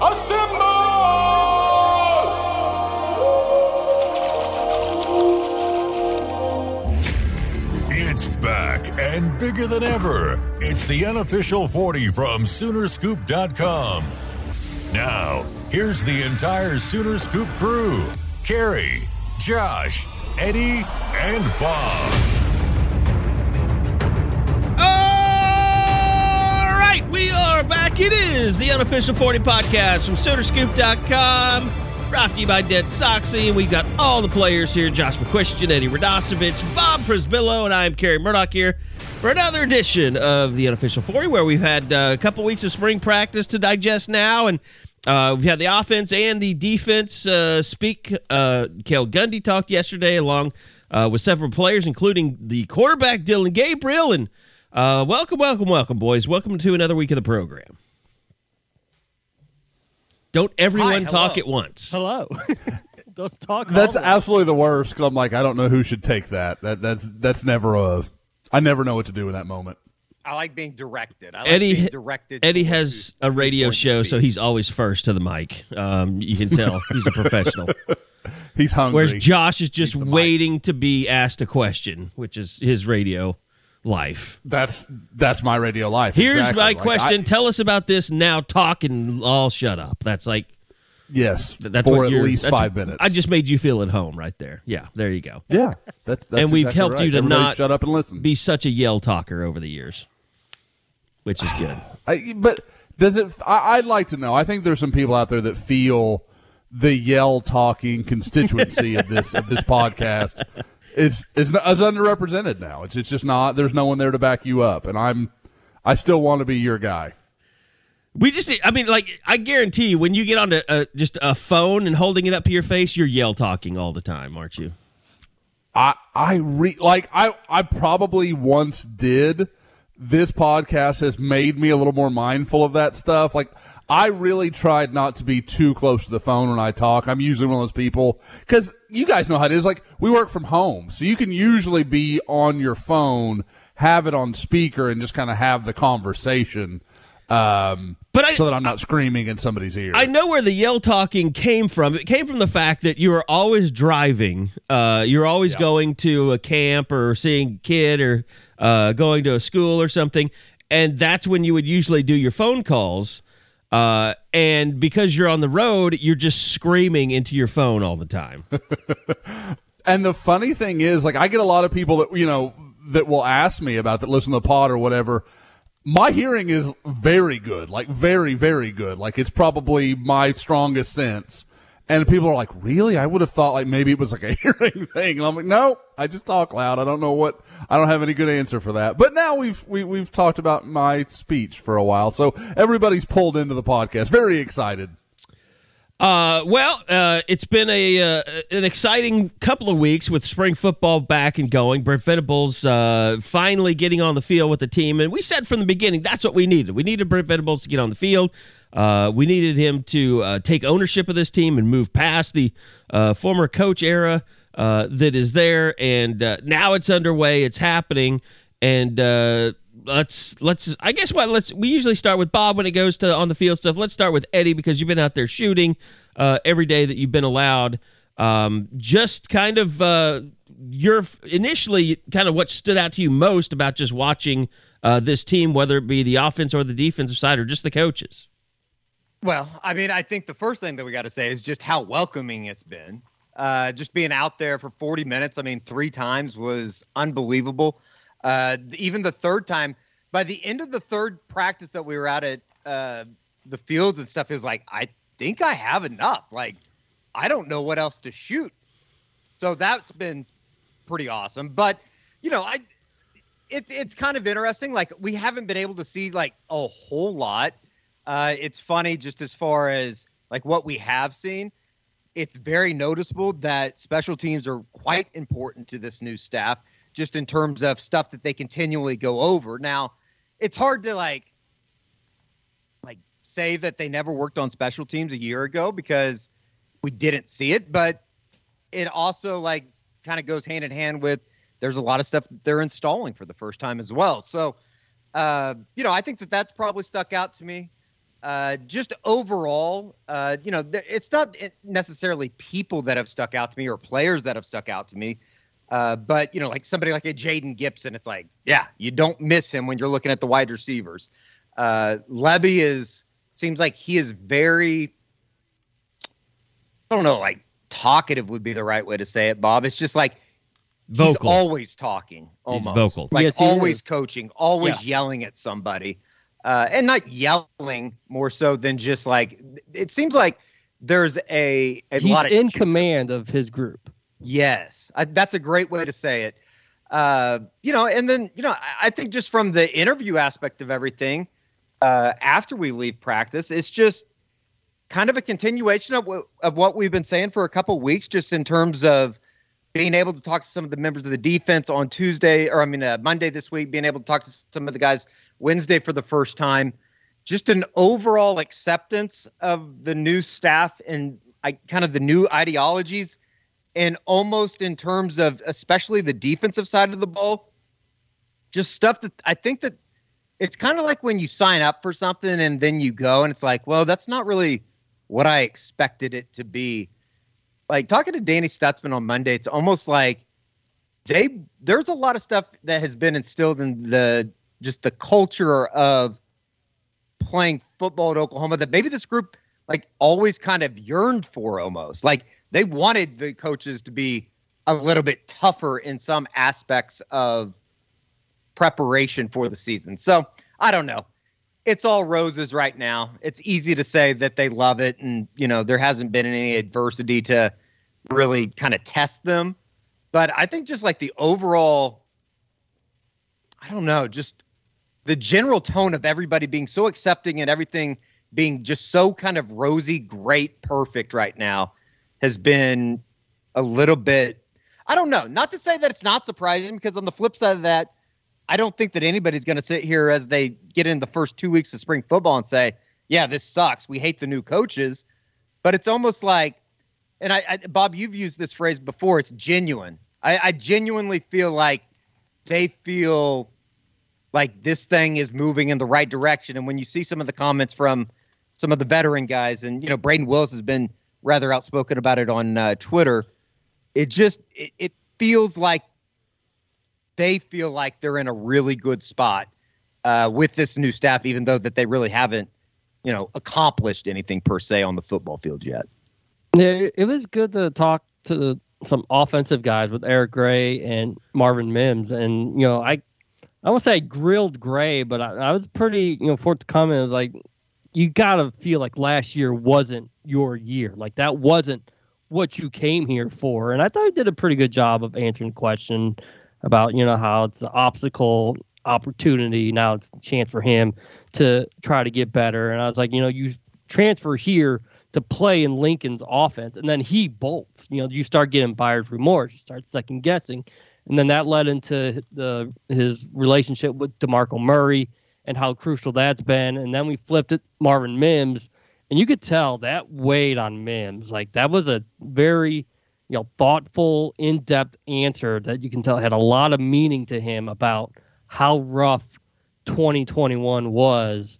assemble! It's back and bigger than ever. It's the unofficial 40 from Soonerscoop.com. Now, here's the entire Sooner Scoop crew Carey, Josh, Eddie, and Bob. All right, we are back. It is the unofficial 40 podcast from Soonerscoop.com. Brought to you by Dead Soxy. And we've got all the players here Josh McCuistion, Eddie Radosevich, Bob Przybylo, and I'm Carey Murdock here for another edition of the unofficial 40, where we've had uh, a couple weeks of spring practice to digest now. And uh, we've had the offense and the defense uh, speak. Uh, Cale Gundy talked yesterday along uh, with several players, including the quarterback Dillon Gabriel. And uh, welcome, welcome, welcome, boys. Welcome to another week of the program. Don't everyone Hi, talk at once. Hello. Don't talk. That's all absolutely the worst because I'm like, I don't know who should take that. That that's that's never a. I never know what to do in that moment. I like being directed. I like Eddie being directed. Eddie has a radio show, so he's always first to the mic. Um, you can tell he's a professional. He's hungry. Whereas Josh is just He's the mic. waiting to be asked a question, which is his radio life. that's that's my radio life. Here's exactly. my Like, question. I- Tell us about this now. Talk and all shut up. That's like yes, that's for what at least five minutes. I just made you feel at home right there. Yeah, there you go. yeah, that's, that's and we've exactly helped right. you to Everybody not shut up and listen. Be such a yell talker over the years, which is good. I, but does it? I, I'd like to know. I think there's some people out there that feel the yell talking constituency of this of this podcast is is, not- is underrepresented now. It's it's just not. There's no one there to back you up, and I'm. I still want to be your guy. We just, I mean, like, I guarantee you, when you get onto uh, just a phone and holding it up to your face, you're yell talking all the time, aren't you? I I re like I I probably once did. This podcast has made me a little more mindful of that stuff. Like I really tried not to be too close to the phone when I talk. I'm usually one of those people because you guys know how it is. Like we work from home, so you can usually be on your phone, have it on speaker, and just kind of have the conversation. Um, But I- so that I'm not screaming in somebody's ear. I know where the yell talking came from. It came from the fact that you were always driving. Uh, you're always going to a camp or seeing a kid or uh, going to a school or something, and that's when you would usually do your phone calls. Uh, and because you're on the road, you're just screaming into your phone all the time. And the funny thing is, like, I get a lot of people that, you know, that will ask me about that listen to the pod or whatever. My hearing is very good, like, very, very good. Like, it's probably my strongest sense. And people are like, really? I would have thought, like, maybe it was like a hearing thing. And I'm like, no, I just talk loud. I don't know what, I don't have any good answer for that. But now we've, we, we've talked about my speech for a while. So everybody's pulled into the podcast. Very excited. Uh, well, uh, it's been a uh, an exciting couple of weeks with spring football back and going. Brent Venables uh, finally getting on the field with the team, and we said from the beginning that's what we needed. We needed Brent Venables to get on the field. Uh, we needed him to uh, take ownership of this team and move past the uh, former coach era uh, that is there. And uh, now it's underway. It's happening. And uh, let's let's I guess what let's we usually start with Bob when it goes to on the field stuff. Let's start with Eddie because you've been out there shooting every day that you've been allowed. Um, just kind of your initially kind of what stood out to you most about just watching this team, whether it be the offense or the defensive side or just the coaches. Well, I mean, I think the first thing that we got to say is just how welcoming it's been. Uh, just being out there for 40 minutes, I mean, three times was unbelievable. Uh, even the third time, by the end of the third practice that we were out at uh, the fields and stuff is like, I think I have enough. Like, I don't know what else to shoot. So that's been pretty awesome. But you know, I it, it's kind of interesting. Like we haven't been able to see like a whole lot. Uh, it's funny just as far as like what we have seen. It's very noticeable that special teams are quite important to this new staff, just in terms of stuff that they continually go over. Now, it's hard to like like say that they never worked on special teams a year ago because we didn't see it, but it also like kind of goes hand in hand with there's a lot of stuff they're installing for the first time as well. So, uh, you know, I think that that's probably stuck out to me. Uh, just overall, uh, you know, th- it's not necessarily people that have stuck out to me or players that have stuck out to me. Uh, but you know, like somebody like a Jayden Gibson, it's like, yeah, you don't miss him when you're looking at the wide receivers. Uh, Lebby is seems like he is very, I don't know, like talkative would be the right way to say it, Bob. It's just like Vocal. he's always talking, almost vocal. like Yes, always is. coaching, always yelling at somebody, uh, and not yelling more so than just like it seems like there's a a He's lot of in command of his group. Yes, I, that's a great way to say it. Uh, you know, and then you know, I, I think just from the interview aspect of everything, uh, after we leave practice, it's just kind of a continuation of, what- of what we've been saying for a couple weeks, just in terms of being able to talk to some of the members of the defense on Tuesday, or I mean uh, Monday this week, being able to talk to some of the guys Wednesday for the first time. Just an overall acceptance of the new staff and I kind of the new ideologies and almost in terms of especially the defensive side of the ball, just stuff that I think that it's kind of like when you sign up for something and then you go and it's like, well, that's not really what I expected it to be. Like talking to Danny Stutzman on Monday, it's almost like they there's a lot of stuff that has been instilled in the just the culture of playing football at Oklahoma that maybe this group like always kind of yearned for almost. Like they wanted the coaches to be a little bit tougher in some aspects of preparation for the season. So I don't know. It's all roses right now. It's easy to say that they love it, and you know there hasn't been any adversity to really kind of test them. But I think just like the overall, I don't know, just the general tone of everybody being so accepting and everything being just so kind of rosy, great, perfect right now has been a little bit. I don't know. Not to say that it's not surprising, because on the flip side of that, I don't think that anybody's going to sit here as they get in the first two weeks of spring football and say, "Yeah, this sucks. We hate the new coaches." But it's almost like, and I, I Bob, you've used this phrase before. It's genuine. I, I genuinely feel like they feel like this thing is moving in the right direction. And when you see some of the comments from some of the veteran guys, and you know, Brayden Willis has been rather outspoken about it on uh, Twitter. It just it, it feels like they feel like they're in a really good spot uh, with this new staff, even though that they really haven't, you know, accomplished anything per se on the football field yet. Yeah, it was good to talk to some offensive guys with Eric Gray and Marvin Mims, and you know, I I won't say I grilled Gray, but I, I was pretty you know forth to comment like you gotta feel like last year wasn't your year, like that wasn't what you came here for, and I thought he did a pretty good job of answering the question about you know how it's an obstacle opportunity now it's a chance for him to try to get better, and I was like you know you transfer here to play in Lincoln's offense. And then he bolts. You know, you start getting buyer's remorse, you start second guessing. And then that led into the his relationship with DeMarco Murray and how crucial that's been. And then we flipped it Marvin Mims. And you could tell that weighed on Mims. Like that was a very, you know, thoughtful, in-depth answer that you can tell had a lot of meaning to him about how rough 2021 was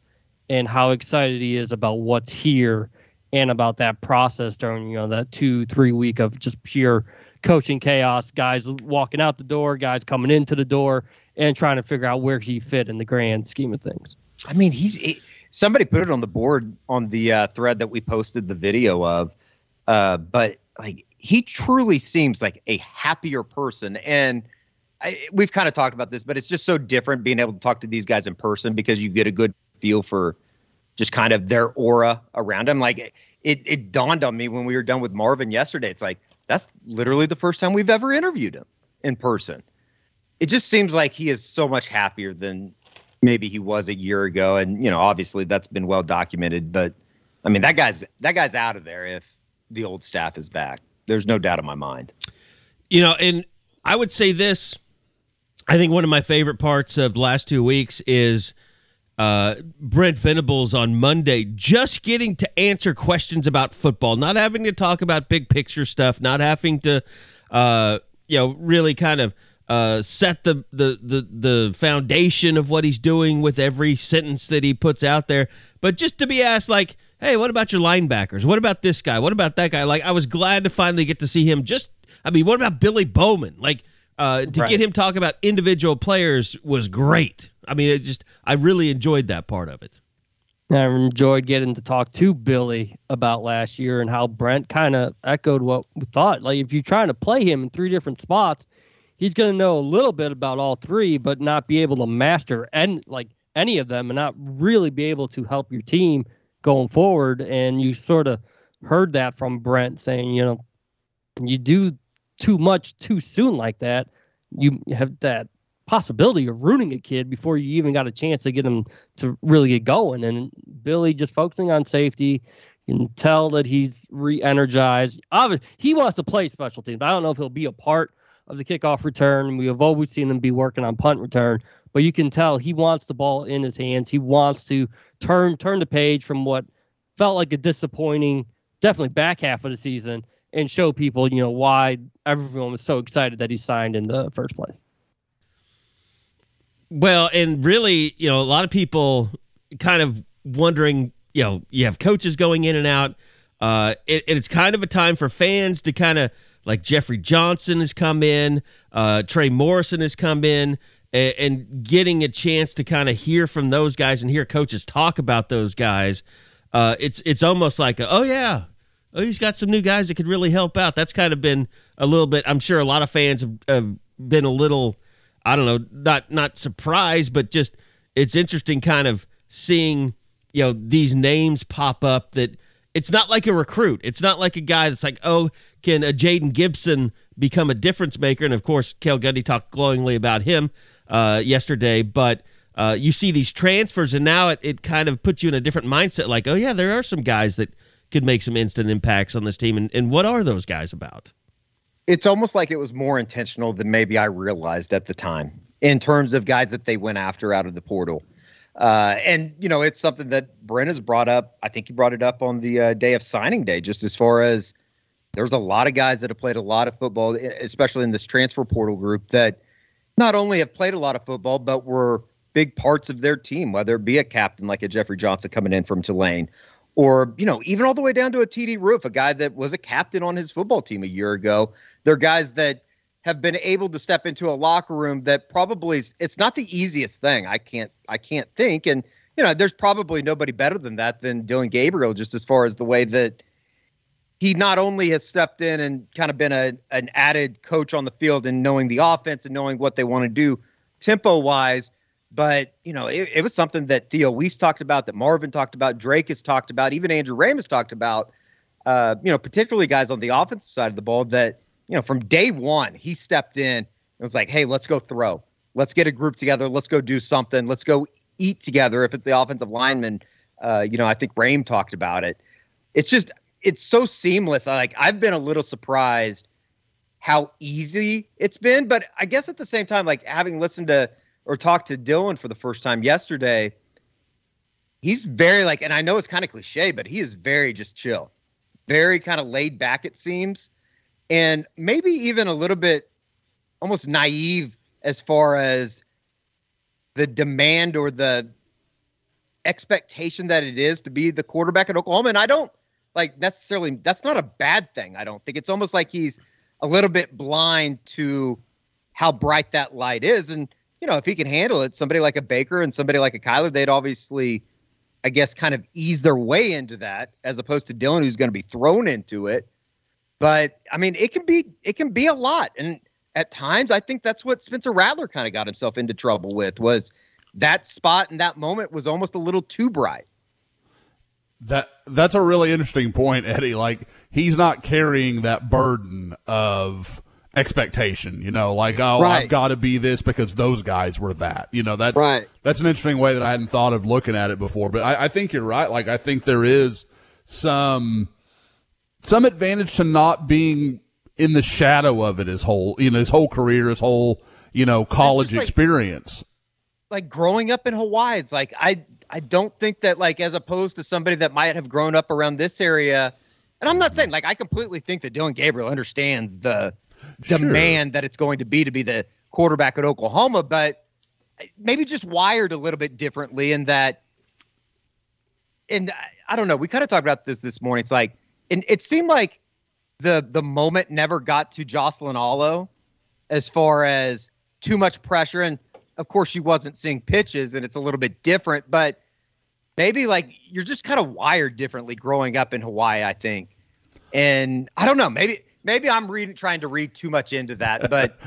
and how excited he is about what's here and about that process during you know that two three week of just pure coaching chaos guys walking out the door guys coming into the door and trying to figure out where he fit in the grand scheme of things. I mean, he's he, somebody put it on the board on the uh, thread that we posted the video of, uh, but like he truly seems like a happier person. And I, we've kind of talked about this, but it's just so different being able to talk to these guys in person because you get a good feel for just kind of their aura around him. Like it, it dawned on me when we were done with Marvin yesterday. It's like that's literally the first time we've ever interviewed him in person. It just seems like he is so much happier than maybe he was a year ago, and you know, obviously that's been well documented. But I mean, that guy's that guy's out of there if the old staff is back. There's no doubt in my mind. You know, and I would say this. I think one of my favorite parts of the last two weeks is uh, Brent Venables on Monday, just getting to answer questions about football, not having to talk about big picture stuff, not having to, uh, you know, really kind of uh, set the, the the the foundation of what he's doing with every sentence that he puts out there, but just to be asked like, hey, what about your linebackers? What about this guy? What about that guy? Like, I was glad to finally get to see him. Just, I mean, what about Billy Bowman? Like, uh, to Right. get him talk about individual players was great. I mean, it just, I really enjoyed that part of it. I enjoyed getting to talk to Billy about last year and how Brent kind of echoed what we thought. Like, if you're trying to play him in three different spots, he's going to know a little bit about all three, but not be able to master and like any of them, and not really be able to help your team going forward. And you sort of heard that from Brent saying, you know, you do too much too soon like that, you have that possibility of ruining a kid before you even got a chance to get him to really get going. And Billy just focusing on safety. You can tell that he's re-energized. Obviously, he wants to play special teams. I don't know if he'll be a part of the kickoff return. We have always seen him be working on punt return, but you can tell he wants the ball in his hands. He wants to turn turn the page from what felt like a disappointing, definitely back half of the season, and show people, you know, why everyone was so excited that he signed in the first place. Well, and really, you know, a lot of people kind of wondering, you know, you have coaches going in and out. Uh, and it's kind of a time for fans to kind of like Jeffrey Johnson has come in, uh, Trey Morrison has come in, and, and getting a chance to kind of hear from those guys and hear coaches talk about those guys. Uh, it's it's almost like, a, oh yeah, oh he's got some new guys that could really help out. That's kind of been a little bit. I'm sure a lot of fans have, have been a little. I don't know, not not surprised, but just it's interesting kind of seeing, you know, these names pop up that it's not like a recruit. It's not like a guy that's like, oh, can a Jayden Gibson become a difference maker? And of course, Cale Gundy talked glowingly about him uh, yesterday, but uh, you see these transfers, and now it, it kind of puts you in a different mindset. Like, oh yeah, there are some guys that could make some instant impacts on this team, and, and what are those guys about? it's almost like it was more intentional than maybe I realized at the time in terms of guys that they went after out of the portal. Uh, and you know, it's something that Brent has brought up. I think he brought it up on the uh, day of signing day, just as far as there's a lot of guys that have played a lot of football, especially in this transfer portal group, that not only have played a lot of football, but were big parts of their team, whether it be a captain like a Jeffrey Johnson coming in from Tulane, or you know, even all the way down to a Ted Roof, a guy that was a captain on his football team a year ago. They're guys that have been able to step into a locker room that probably is, it's not the easiest thing. I can't I can't think, and you know, there's probably nobody better than that than Dillon Gabriel, just as far as the way that he not only has stepped in and kind of been a an added coach on the field and knowing the offense and knowing what they want to do tempo wise, but you know it, it was something that Theo Wease talked about, that Marvin talked about, Drake has talked about, even Andrew Raym talked about. Uh, you know, particularly guys on the offensive side of the ball that you know from day one he stepped in and was like, hey, let's go throw, let's get a group together, let's go do something, let's go eat together. If it's the offensive lineman, uh, you know, I think Raym talked about it. It's just it's so seamless. I, Like I've been a little surprised how easy it's been, but I guess at the same time, like having listened to or talked to Dillon for the first time yesterday, he's very like, and I know it's kind of cliche, but he is very just chill, very kind of laid back. It seems, and maybe even a little bit almost naive as far as the demand or the expectation that it is to be the quarterback at Oklahoma. And I don't like necessarily that's not a bad thing. I don't think it's almost like he's a little bit blind to how bright that light is. And, you know, if he can handle it, somebody like a Baker and somebody like a Kyler, they'd obviously, I guess, kind of ease their way into that as opposed to Dillon, who's going to be thrown into it. But I mean, it can be it can be a lot. And at times I think that's what Spencer Rattler kind of got himself into trouble with was that spot and that moment was almost a little too bright. That that's a really interesting point, Eddie. Like he's not carrying that burden of expectation. You know, like oh, Right. I've got to be this because those guys were that. You know, that's Right. That's an interesting way that I hadn't thought of looking at it before. But I, I think you're right. Like I think there is some some advantage to not being in the shadow of it his whole you know his whole career, his whole you know college like- experience. like growing up in Hawaii, it's like I I don't think that like as opposed to somebody that might have grown up around this area, and I'm not saying like I completely think that Dillon Gabriel understands the demand that it's going to be to be the quarterback at Oklahoma, but maybe just wired a little bit differently in that. And I- I don't know. We kind of talked about this this morning. It's like, and it seemed like the the moment never got to Jocelyn Alo as far as too much pressure. And of course, she wasn't seeing pitches, and it's a little bit different. But maybe like you're just kind of wired differently growing up in Hawaii. I think, and I don't know. Maybe maybe I'm reading trying to read too much into that, but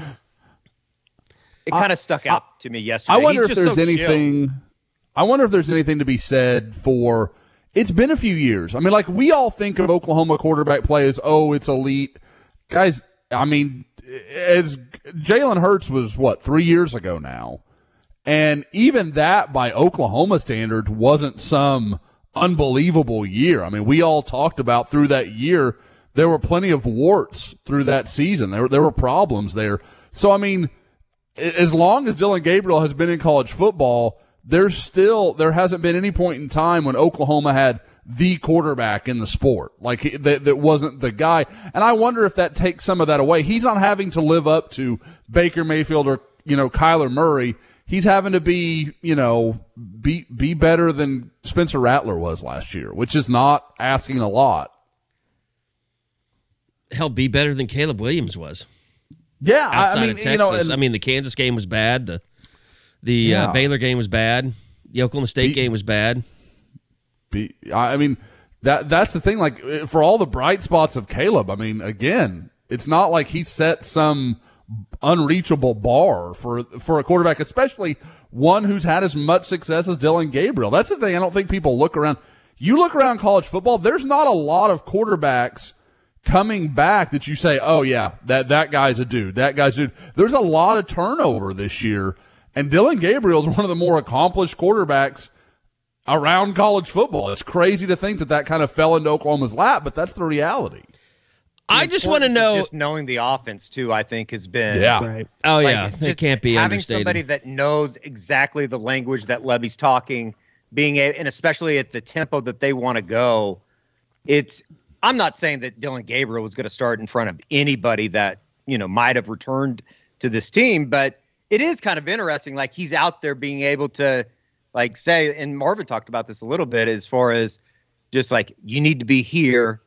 it kind of stuck out to me yesterday. I wonder He's if there's so chill. anything. I wonder if there's anything to be said for. It's been a few years. I mean, like we all think of Oklahoma quarterback play as oh, it's elite, guys. I mean, as Jalen Hurts was what three years ago now, and even that by Oklahoma standards wasn't some unbelievable year. I mean, we all talked about through that year there were plenty of warts through that season. There there were problems there. So I mean, as long as Dillon Gabriel has been in college football, there's still there hasn't been any point in time when Oklahoma had the quarterback in the sport. Like that, that wasn't the guy. And I wonder if that takes some of that away. He's not having to live up to Baker Mayfield or you know Kyler Murray. He's having to be you know be be better than Spencer Rattler was last year, which is not asking a lot. Hell, be better than Caleb Williams was Yeah, outside I mean of Texas. you know, and- I mean, the Kansas game was bad. The the Yeah. uh, Baylor game was bad. The Oklahoma State Be- game was bad. Be, I I mean, that that's the thing. Like eh, for all the bright spots of Caleb, I mean, again, it's not like he set some unreachable bar for for a quarterback, especially one who's had as much success as Dillon Gabriel. That's the thing. I don't think people look around. You look around college football. There's not a lot of quarterbacks coming back that you say, "Oh yeah, that that guy's a dude. That guy's a dude." There's a lot of turnover this year, and Dillon Gabriel is one of the more accomplished quarterbacks around college football. It's crazy to think that that kind of fell into Oklahoma's lap, but that's the reality. I just want to know. just knowing the offense too. I think has been Yeah. Right. Oh Like, yeah, just it can't be having understated. somebody that knows exactly the language that Lebby's talking, being a, and especially at the tempo that they want to go. It's. I'm not saying that Dillon Gabriel was going to start in front of anybody that you know might have returned to this team, but it is kind of interesting. Like he's out there being able to, like say, and Marvin talked about this a little bit as far as just like you need to be here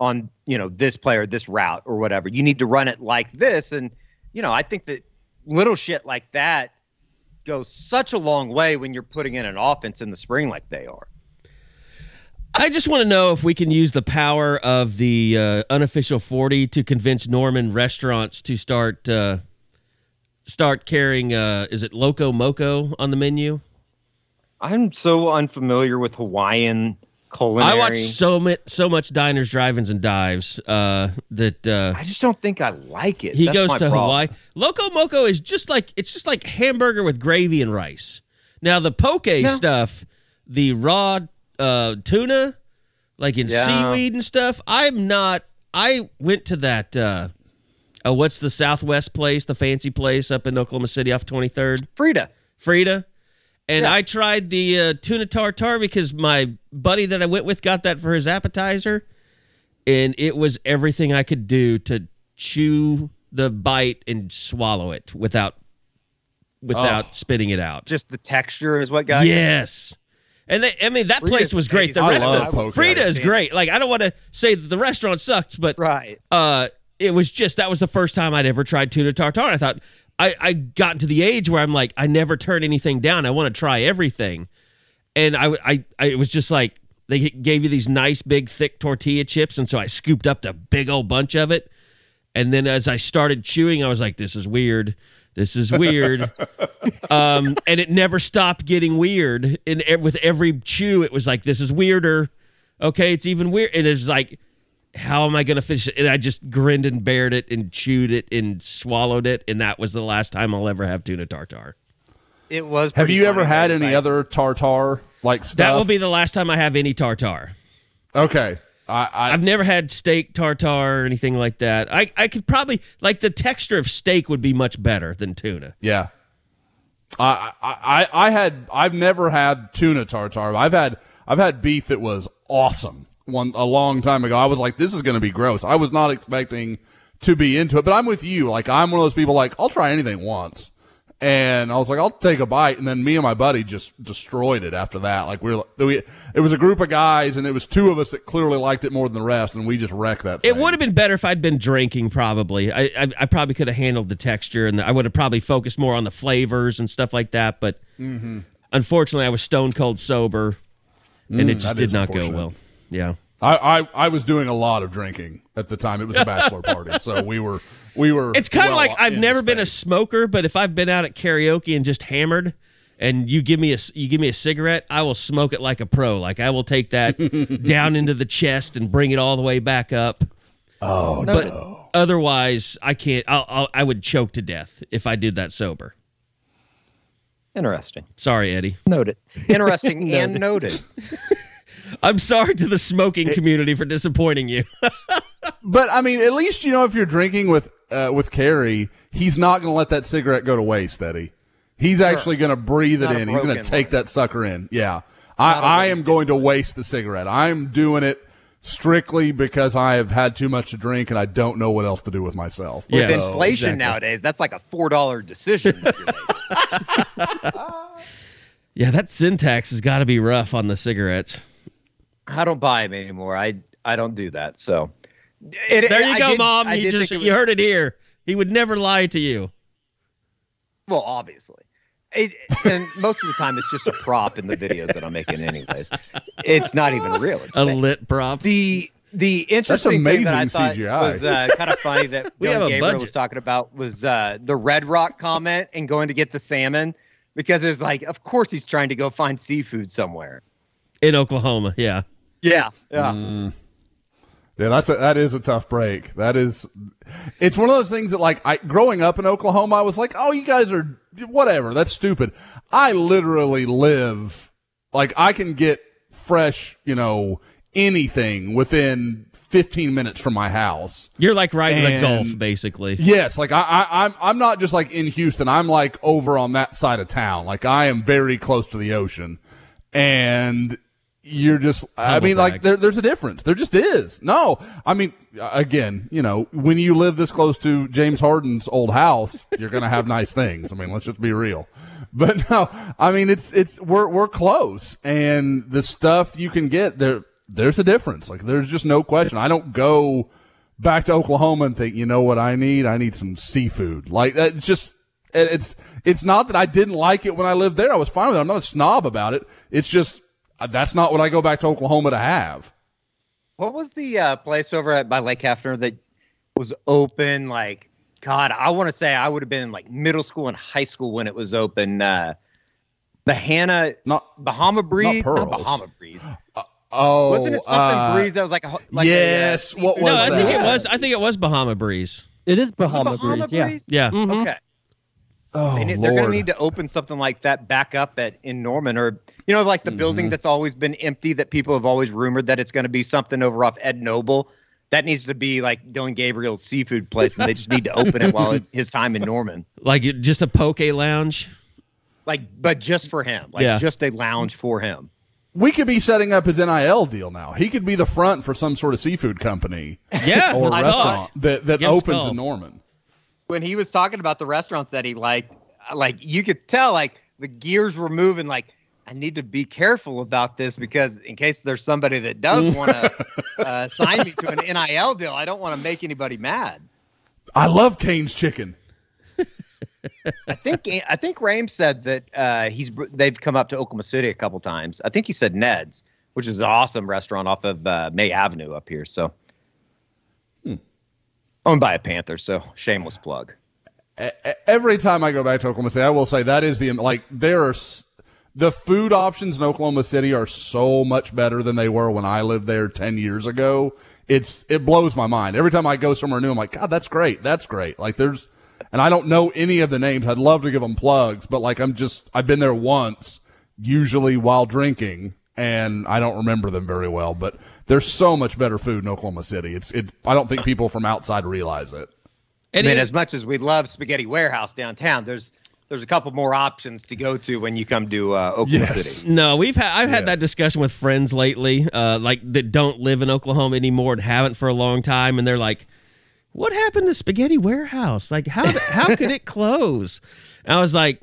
on you know this player this route or whatever. You need to run it like this. And you know i think that little shit like that goes such a long way when you're putting in an offense in the spring like they are. I just want to know if we can use the power of the uh, unofficial 40 to convince Norman restaurants to start uh, start carrying uh, is it Loco Moco on the menu? i'm so unfamiliar with hawaiian culinary I watch so much so much diners, drive-ins and dives uh, that uh, I just don't think i like it he That's goes to problem. Hawaii. Loco Moco is just like it's just like hamburger with gravy and rice. Now the poke stuff, the raw uh, tuna, like in Yeah. seaweed and stuff. I'm not. I went to that. Uh, uh, what's the Southwest place, the fancy place up in Oklahoma City off 23rd? frida Frida. And Yeah. I tried the uh, tuna tartare because my buddy that I went with got that for his appetizer, and it was everything I could do to chew the bite and swallow it without without spitting it out. just the texture is what got you? yes. And they, I mean that Frida's place was great. The rest of love the, poke. Frida is great. Like I don't want to say that the restaurant sucked, but right uh, it was just that was the first time I'd ever tried tuna tartare. I thought I I got to the age where I'm like I never turn anything down. I want to try everything, and I I, I it was just like they gave you these nice big thick tortilla chips, and so I scooped up the big old bunch of it, and then as I started chewing, I was like, this is weird. This is weird. um, and it never stopped getting weird. And with every chew, it was like, this is weirder. Okay, it's even weird. And it's like, how am I going to finish it? And I just grinned and bared it and chewed it and swallowed it, and that was the last time I'll ever have tuna tartar. It was. Have you ever had any like- other tartar like stuff? That will be the last time I have any tartar. okay. I, I I've never had steak tartar or anything like that. I, I could probably like the texture of steak would be much better than tuna. Yeah. I, I I I had I've never had tuna tartar. I've had I've had beef that was awesome one a long time ago. I was like, this is going to be gross. I was not expecting to be into it, but I'm with you. Like I'm one of those people like I'll try anything once, and I was like, I'll take a bite, and then me and my buddy just destroyed it after that. Like we were we it was a group of guys, and it was two of us that clearly liked it more than the rest, and we just wrecked that. It would have been better if I'd been drinking. Probably, I I, I probably could have handled the texture, and I would have probably focused more on the flavors and stuff like that. But unfortunately, I was stone cold sober, and it just Mm-hmm. did not go well. Yeah. I, I I was doing a lot of drinking at the time. It was a bachelor party, so we were we were. It's kind of well like I've never been a smoker, but if I've been out at karaoke and just hammered, and you give me a you give me a cigarette, I will smoke it like a pro. Like I will take that down into the chest and bring it all the way back up. Oh But otherwise, I can't. I'll, I'll I would choke to death if I did that sober. Interesting. Sorry, Eddie. Noted. Interesting and noted. I'm sorry to the smoking community for disappointing you. But I mean, at least you know if you're drinking with uh, with Carey, he's not going to let that cigarette go to waste, Eddie. He's actually going to breathe it in. He's going to take one. that sucker in. Yeah, I, a I, I am going to waste the cigarette. I'm doing it strictly because I have had too much to drink and I don't know what else to do with myself. Yeah. With inflation exactly. nowadays, that's like a four dollar decision. that you're making. yeah, that sin tax has got to be rough on the cigarettes. I don't buy them anymore. I I don't do that. So It- There you I go, did- mom. I You just think it you heard it here. He would never lie to you. Well, obviously. It, and most of the time, it's just a prop in the videos that I'm making, anyways. It's not even real. It's A fake. lit prop. The the interesting thing that I thought CGI. was uh, kind of funny that We Dillon have Gabriel budget. was talking about was uh, the Red Rock comment and going to get the salmon because it was like, of course he's trying to go find seafood somewhere. in Oklahoma. Yeah. Yeah, yeah. Yeah, that's a, that is a tough break. That is, it's one of those things that like I growing up in Oklahoma, I was like, oh, you guys are whatever. That's stupid. I literally live like I can get fresh, you know, anything within 15 minutes from my house. You're like riding a And- golf, basically. Yes, like I, I, I'm, I'm not just like in Houston. I'm like over on that side of town. Like I am very close to the ocean, and you're just. I Humble mean, like there, there's a difference. There just is. No, I mean, again, you know, when you live this close to James Harden's old house, you're gonna have nice things. I mean, let's just be real. But no, I mean, it's it's we're we're close, and the stuff you can get there. There's a difference. Like there's just no question. I don't go back to Oklahoma and think, you know what I need? I need some seafood. Like that. It's just it's it's not that I didn't like it when I lived there. I was fine with it. I'm not a snob about it. It's just, that's not what I go back to Oklahoma to have. What was the uh, place over at by Lake Hefner that was open? Like, God, I want to say I would have been in like middle school and high school when it was open. Uh, the Hannah Not, Bahama Breeze, Pearls. Bahama Breeze. oh, Wasn't it something uh, breeze that was like a like yes, A, uh, what was No, I think it was. I think it was Bahama Breeze. It is Was it Bahama, Bahama Breeze. Yeah. Breeze? Yeah. Mhm. Okay. Oh, They need, they're going to need to open something like that back up at in Norman, or you know, like the building Mm-hmm. that's always been empty that people have always rumored that it's going to be something over off Ed Noble. That needs to be like Dillon Gabriel's seafood place, and they just need to open it while it, his time in Norman, Like just a poke lounge. like, but just for him, like Yeah. just a lounge for him. we could be setting up his NIL deal now. He could be the front for some sort of seafood company Yeah. or restaurant that, that Give opens in Norman. When he was talking about the restaurants that he liked, like you could tell, like the gears were moving. Like I need to be careful about this because in case there's somebody that does want to uh, sign me to an NIL deal, I don't want to make anybody mad. I love Cane's chicken. I think I think Raym said that uh, he's they've come up to Oklahoma City a couple times. I think he said Ned's, which is an awesome restaurant off of uh, May Avenue up here. So owned by a Panther, so shameless plug. every time I go back to Oklahoma City, I will say that is the like there are the food options in Oklahoma City are so much better than they were when I lived there 10 years ago. It's it blows my mind. Every time I go somewhere new, I'm like, God, that's great. That's great. Like there's and I don't know any of the names. I'd love to give them plugs, but like I'm just I've been there once, usually while drinking, and I don't remember them very well, but there's so much better food in Oklahoma City. It's it I don't think people from outside realize it. I mean, as much as we love Spaghetti Warehouse downtown, there's there's a couple more options to go to when you come to uh, Oklahoma Yes. City. No, we've had I've had Yes. that discussion with friends lately, uh, like that don't live in Oklahoma anymore and haven't for a long time, and they're like, "What happened to Spaghetti Warehouse? Like, how how could it close?" And I was like,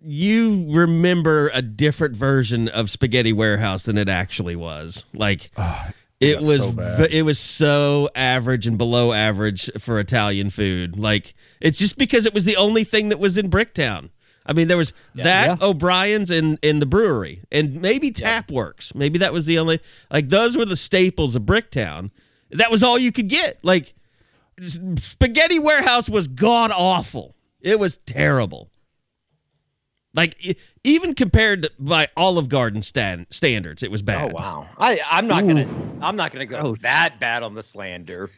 "You remember a different version of Spaghetti Warehouse than it actually was. Like, ah, it was so v- it was so average and below average for Italian food. Like, it's just because it was the only thing that was in Bricktown." I mean, there was that Yeah. O'Brien's in in the brewery, and maybe Tap Works. Maybe that was the only like those were the staples of Bricktown. That was all you could get. Like Spaghetti Warehouse was god awful. It was terrible. Like even compared to, by Olive Garden stand, standards, it was bad. Oh bad. wow, I I'm not gonna I'm not gonna go Ouch. that bad on the slander.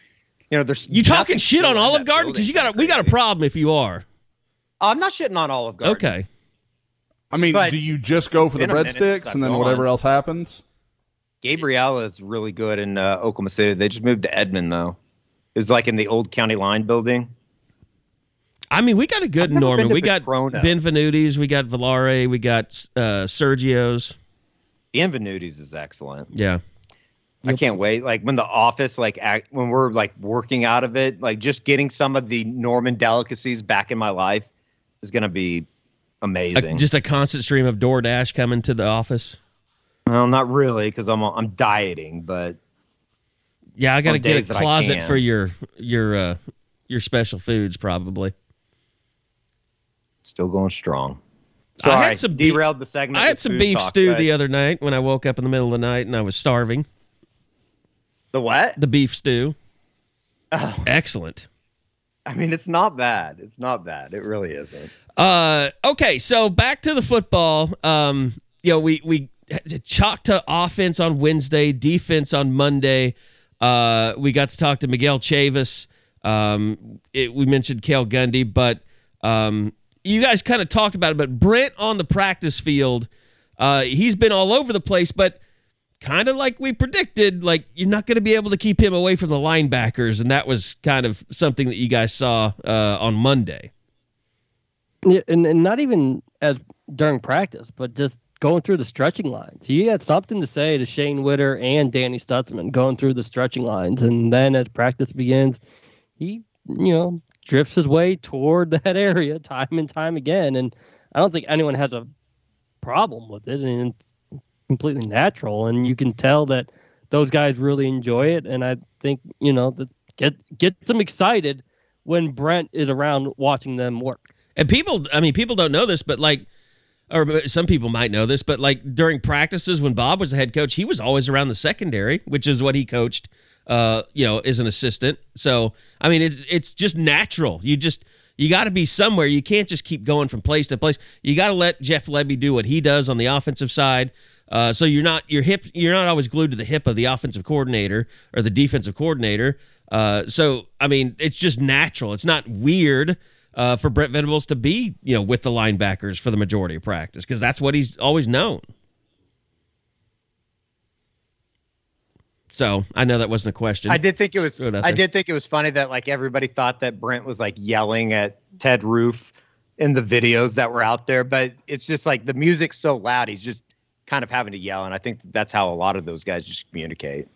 You know, there's You talking shit on Olive Garden because you got a, we got a problem if you are. I'm not shitting on Olive Garden. Okay. I mean, But do you just go for the been a minute since breadsticks and then gone. whatever else happens? Gabriella is really good in uh, Oklahoma City. They just moved to Edmond though. It was like in the old county line building. I mean, we got a good Norman. to We got. Benvenutis, we got Valare, we got uh, Sergio's. Benvenutis is excellent. Yeah. I can't wait. Like when the office, like act, when we're like working out of it, like just getting some of the Norman delicacies back in my life is gonna be A- amazing. just a constant stream of DoorDash coming to the office. well, not really, because I'm I'm dieting, but Yeah, I got to get a closet for your your uh your special foods probably. Still going strong. I had some beef- derailed the segment. I had some beef talk, stew but- the other night when I woke up in the middle of the night and I was starving. the what? The beef stew. Oh. Excellent. I mean, it's not bad. It's not bad. It really isn't. Uh okay, so back to the football. Um you know, we we chalked to offense on Wednesday, defense on Monday. Uh we got to talk to Miguel Chavis. Um it, we mentioned Cale Gundy, but um you guys kind of talked about it, but Brent on the practice field, uh he's been all over the place, but kind of like we predicted, like you're not going to be able to keep him away from the linebackers, and that was kind of something that you guys saw uh, on Monday. Yeah, and, and not even as during practice, but just going through the stretching lines. He had something to say to Shane Whitter and Danny Stutzman going through the stretching lines. And then as practice begins, he, you know, drifts his way toward that area time and time again. And I don't think anyone has a problem with it. And it's completely natural. And you can tell that those guys really enjoy it. And I think, you know, that get gets them excited when Brent is around watching them work. And people, I mean, people don't know this, but like, or some people might know this, but like during practices when Bob was the head coach, he was always around the secondary, which is what he coached, uh, you know, is an assistant. So, I mean, it's it's just natural. You just you got to be somewhere. You can't just keep going from place to place. You got to let Jeff Lebby do what he does on the offensive side. Uh, so you're not your hip. You're not always glued to the hip of the offensive coordinator or the defensive coordinator. Uh, so I mean, it's just natural. It's not weird uh, for Brent Venables to be, you know, with the linebackers for the majority of practice because that's what he's always known. So I know that wasn't a question. I did think it was. Throw it out I did think it was funny that like everybody thought that Brent was like yelling at Ted Roof in the videos that were out there, but it's just like the music's so loud, he's just kind of having to yell, and I think that's how a lot of those guys just communicate.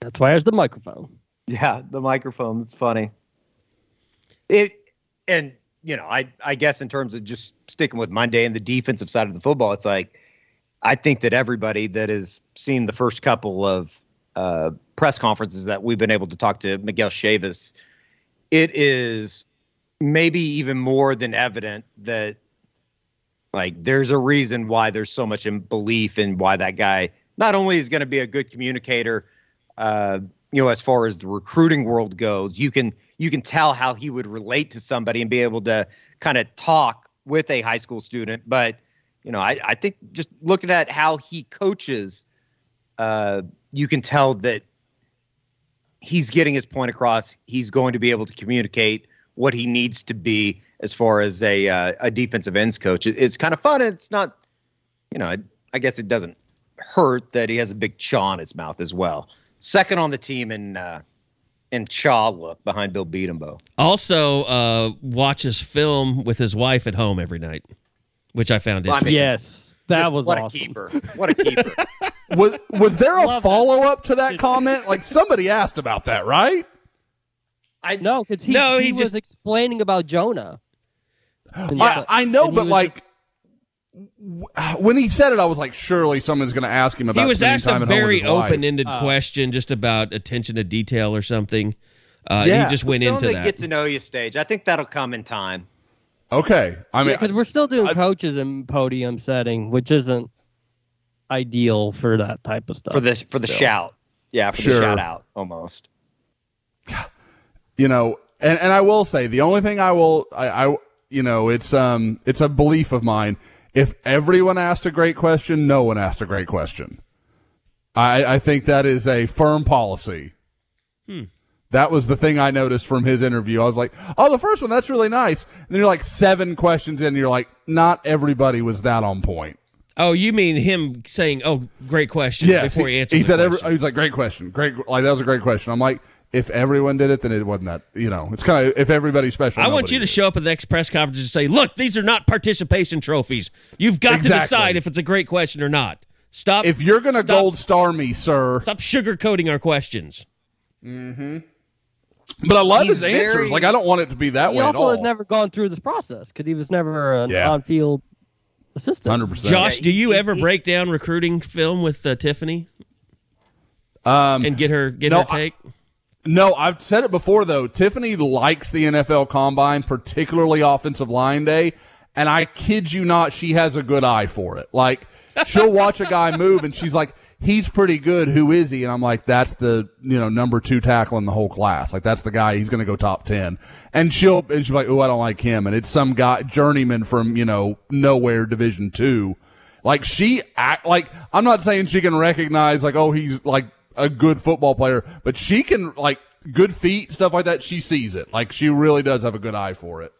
That's why there's the microphone. Yeah, the microphone. It's funny. It and you know, I I guess in terms of just sticking with Monday and the defensive side of the football, it's like I think that everybody that has seen the first couple of uh, press conferences that we've been able to talk to Miguel Chavis, it is maybe even more than evident that like there's a reason why there's so much in belief in why that guy not only is going to be a good communicator uh, you know, as far as the recruiting world goes, you can you can tell how he would relate to somebody and be able to kind of talk with a high school student. But you know, I, I think just looking at how he coaches, uh, you can tell that he's getting his point across. He's going to be able to communicate what he needs to be as far as a uh, a defensive ends coach. It, it's kind of fun. It's not, you know, I guess it doesn't hurt that he has a big chaw in his mouth as well. Second on the team in uh, in chaw look behind Bill Bedenbaugh. Also, uh, watches film with his wife at home every night, which I found Well, I mean, interesting. Yes, that Just was what awesome. a keeper! What a keeper! Was was there a follow up to that comment? Like somebody asked about that, right? I No, because he, No, he, he was explaining about Jonah. And I, I know, but like w- when he said it, I was like, surely someone's going to ask him about. he was spending asked time a at home with very open-ended Oh. question just about attention to detail or something. Uh, Yeah. he just went Still into the that. get to know you stage. I think that'll come in time. Okay, I mean, because we're still doing I- coaches in podium setting, which isn't ideal for that type of stuff. for the for the still. shout. Yeah, for Sure. the shout out almost. you know, and, and I will say the only thing I will, I, I, you know, it's um, it's a belief of mine. If everyone asked a great question, no one asked a great question. I, I think that is a firm policy. Hmm. That was the thing I noticed from his interview. I was like, oh, the first one, that's really nice. And then you're like seven questions in, and you're like, not everybody was that on point. Oh, you mean him saying, "Oh, great question" Yes, before he, he, answered he the said, every, question. he was like, great question, great, like that was a great question. I'm like, if everyone did it, then it wasn't that. You know, it's kind of if everybody's special. I want you to show up at the next press conference and say, "Look, these are not participation trophies. You've got to decide if it's a great question or not. Stop. If you're gonna stop- gold star me, sir, Stop sugarcoating our questions. Mm-hmm. But I love He's his answers. very- Like I don't want it to be that He way at also had never gone through this process because he was never an Yeah. on-field assistant. Hundred percent. Josh, Yeah, do you he- ever he- break down recruiting film with uh, Tiffany Um, and get her get no, her take? no, I've said it before though. Tiffany likes the NFL Combine, particularly offensive line day, and I kid you not, she has a good eye for it. Like she'll watch a guy move, and she's like, "He's pretty good. Who is he?" And I'm like, "That's the you know number two tackle in the whole class. Like that's the guy. He's going to go top 10. And she'll and she'll be like, "Oh, I don't like him." And it's some guy journeyman from you know nowhere Division two. Like she act like I'm not saying she can recognize like oh he's like a good football player, but she can like good feet stuff like that. She sees it. Like she really does have a good eye for it.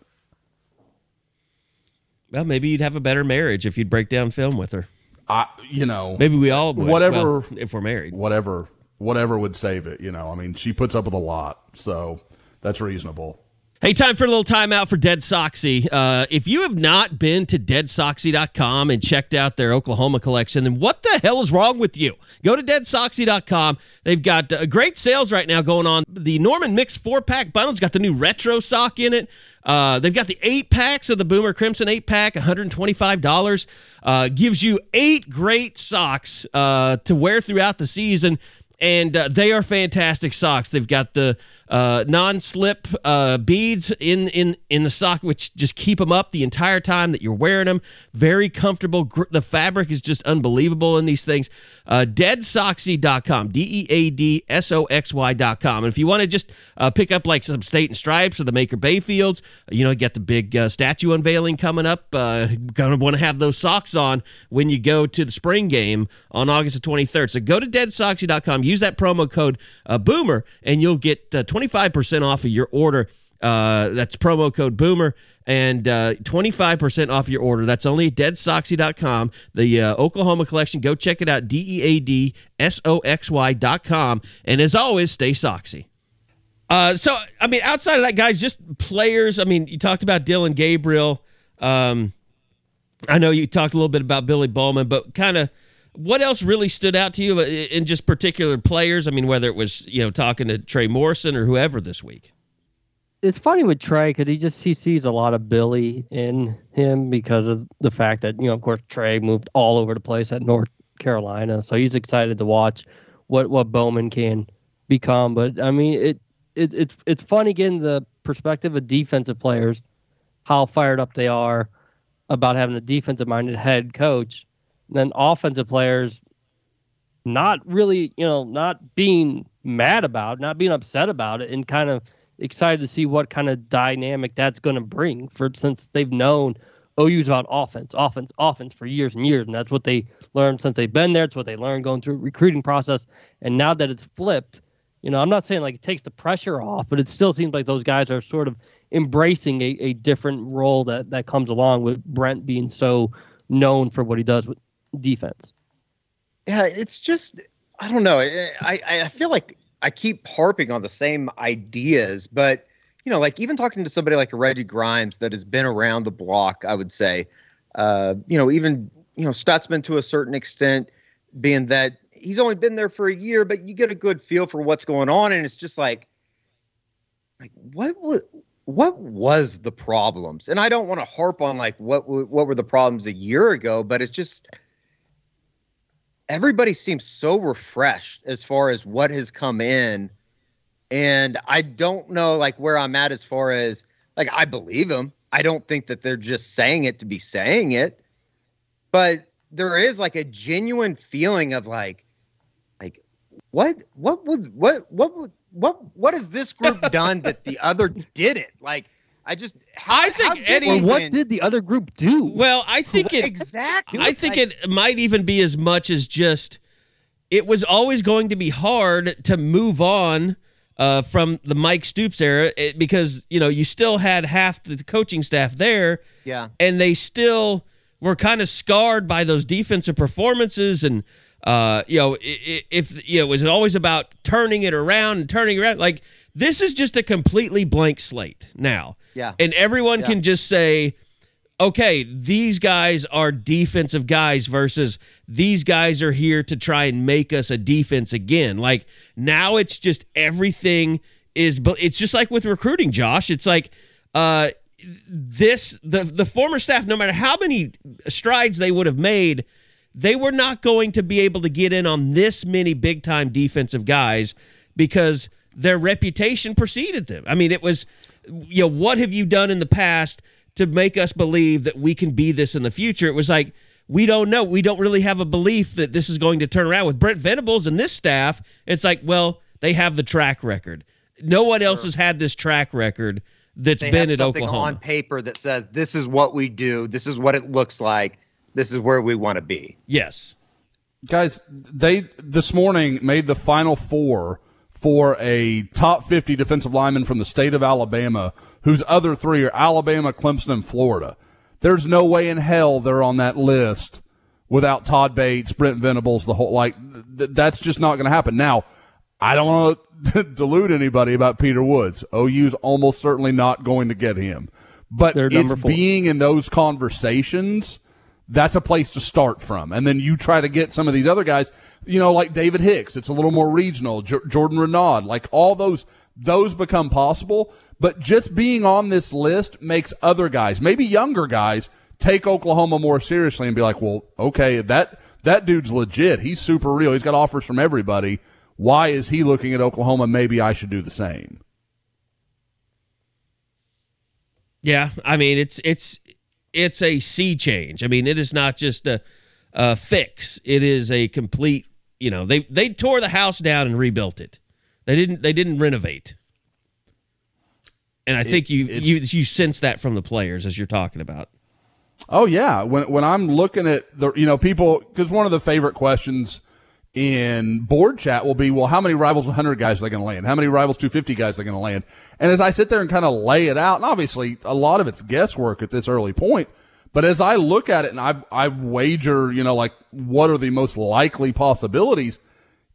Well, maybe you'd have a better marriage if you'd break down film with her. I you know Maybe we all would. Whatever- well, if we're married. whatever whatever would save it. You know I mean she puts up with a lot, so that's reasonable. Hey, time for a little timeout for Dead Soxy. Uh, if you have not been to deadsoxy.com and checked out their Oklahoma collection, then what the hell is wrong with you? Go to deadsoxy.com. They've got uh, great sales right now going on. The Norman Mix four pack bundle's got the new retro sock in it. Uh, they've got the eight packs of the Boomer Crimson eight pack, $125. Uh, gives you eight great socks uh, to wear throughout the season and uh, they are fantastic socks. They've got the uh, non-slip uh, beads in in in the sock, which just keep them up the entire time that you're wearing them. Very comfortable. Gr- the fabric is just unbelievable in these things. Uh, DeadSoxy.com, D-E-A-D-S-O-X-Y.com. And if you want to just uh, pick up like some State and Stripes or the Maker Bayfields, you know, got the big uh, statue unveiling coming up. Uh, gonna want to have those socks on when you go to the spring game on August the 23rd. So go to deadsoxy.com, use that promo code uh, Boomer, and you'll get uh, 25% off of your order. Uh, that's promo code Boomer and uh, 25% off your order. That's only at deadsoxy.com. The uh, Oklahoma collection, go check it out. D E A D S O X Y.com. And as always, stay soxy. Uh, so, I mean, outside of that, guys, just players. I mean, you talked about Dillon Gabriel. Um, I know you talked a little bit about Billy Bowman, but kind of what else really stood out to you uh, in just particular players? I mean, whether it was, you know, talking to Trey Morrison or whoever this week. It's funny with Trey because he just he sees a lot of Billy in him because of the fact that you know, of course, Trey moved all over the place at North Carolina, so he's excited to watch what what Bowman can become. But I mean, it, it it's it's funny getting the perspective of defensive players, how fired up they are about having a defensive minded head coach. Then offensive players not really, you know, not being mad about, not being upset about it, and kind of excited to see what kind of dynamic that's going to bring for since they've known OU's about offense, offense, offense for years and years, and that's what they learned since they've been there. It's what they learned going through recruiting process, and now that it's flipped, you know, I'm not saying like it takes the pressure off, but it still seems like those guys are sort of embracing a, a different role that that comes along with Brent being so known for what he does with defense. Yeah, it's just I don't know. I I, feel like I keep harping on the same ideas, but you know, like even talking to somebody like Reggie Grimes that has been around the block, I would say, uh, you know, even you know Stutzman to a certain extent, being that he's only been there for a year, but you get a good feel for what's going on, and it's just like, like what was what was the problems? And I don't want to harp on like what what were the problems a year ago, but it's just everybody seems so refreshed as far as what has come in. And i don't know like where i'm at as far as like i believe them i don't think that they're just saying it to be saying it. But there is like a genuine feeling of like like what what was what what what what has this group done that the other didn't? Like I just how, I think Eddie. Well, what did the other group do? Well, I think it exactly. I think like, it might even be as much as just it was always going to be hard to move on uh, from the Mike Stoops era it, because you know you still had half the coaching staff there. Yeah, and they still were kind of scarred by those defensive performances and. Uh, you know, if you know, it was always about turning it around and turning around. Like this is just a completely blank slate now. Yeah. And everyone yeah. can just say, okay, these guys are defensive guys versus these guys are here to try and make us a defense again. Like now it's just everything is but it's just like with recruiting, Josh. It's like uh this the the former staff no matter how many strides they would have made, they were not going to be able to get in on this many big time defensive guys because their reputation preceded them. I mean, it was you know, what have you done in the past to make us believe that we can be this in the future? It was like, we don't know. We don't really have a belief that this is going to turn around. With Brent Venables and this staff, it's like, well, they have the track record. No one else has had this track record that's they been have at something Oklahoma. on paper that says this is what we do, this is what it looks like, this is where we want to be. Yes. Guys, they this morning made the final four for a top 50 defensive lineman from the state of Alabama, whose other three are Alabama, Clemson, and Florida. There's no way in hell they're on that list without Todd Bates, Brent Venables, the whole like th- that's just not going to happen. Now, I don't want to delude anybody about Peter Woods. OU's almost certainly not going to get him, but it's being in those conversations that's a place to start from. And then you try to get some of these other guys, you know, like David Hicks. It's a little more regional. J- Jordan Renaud, like all those, those become possible. But just being on this list makes other guys, maybe younger guys, take Oklahoma more seriously and be like, well, okay, that, that dude's legit. He's super real. He's got offers from everybody. Why is he looking at Oklahoma? Maybe I should do the same. Yeah, I mean it's it's it's a sea change. I mean, it is not just a, a fix. It is a complete. You know, they they tore the house down and rebuilt it. They didn't they didn't renovate. And I think you you you sense that from the players as you're talking about. Oh yeah, when when I'm looking at the you know people because one of the favorite questions in board chat will be, well, how many rivals 100 guys are they going to land? How many rivals 250 guys are they going to land? And as I sit there and kind of lay it out, and obviously a lot of it's guesswork at this early point, but as I look at it and I, I wager, you know, like what are the most likely possibilities?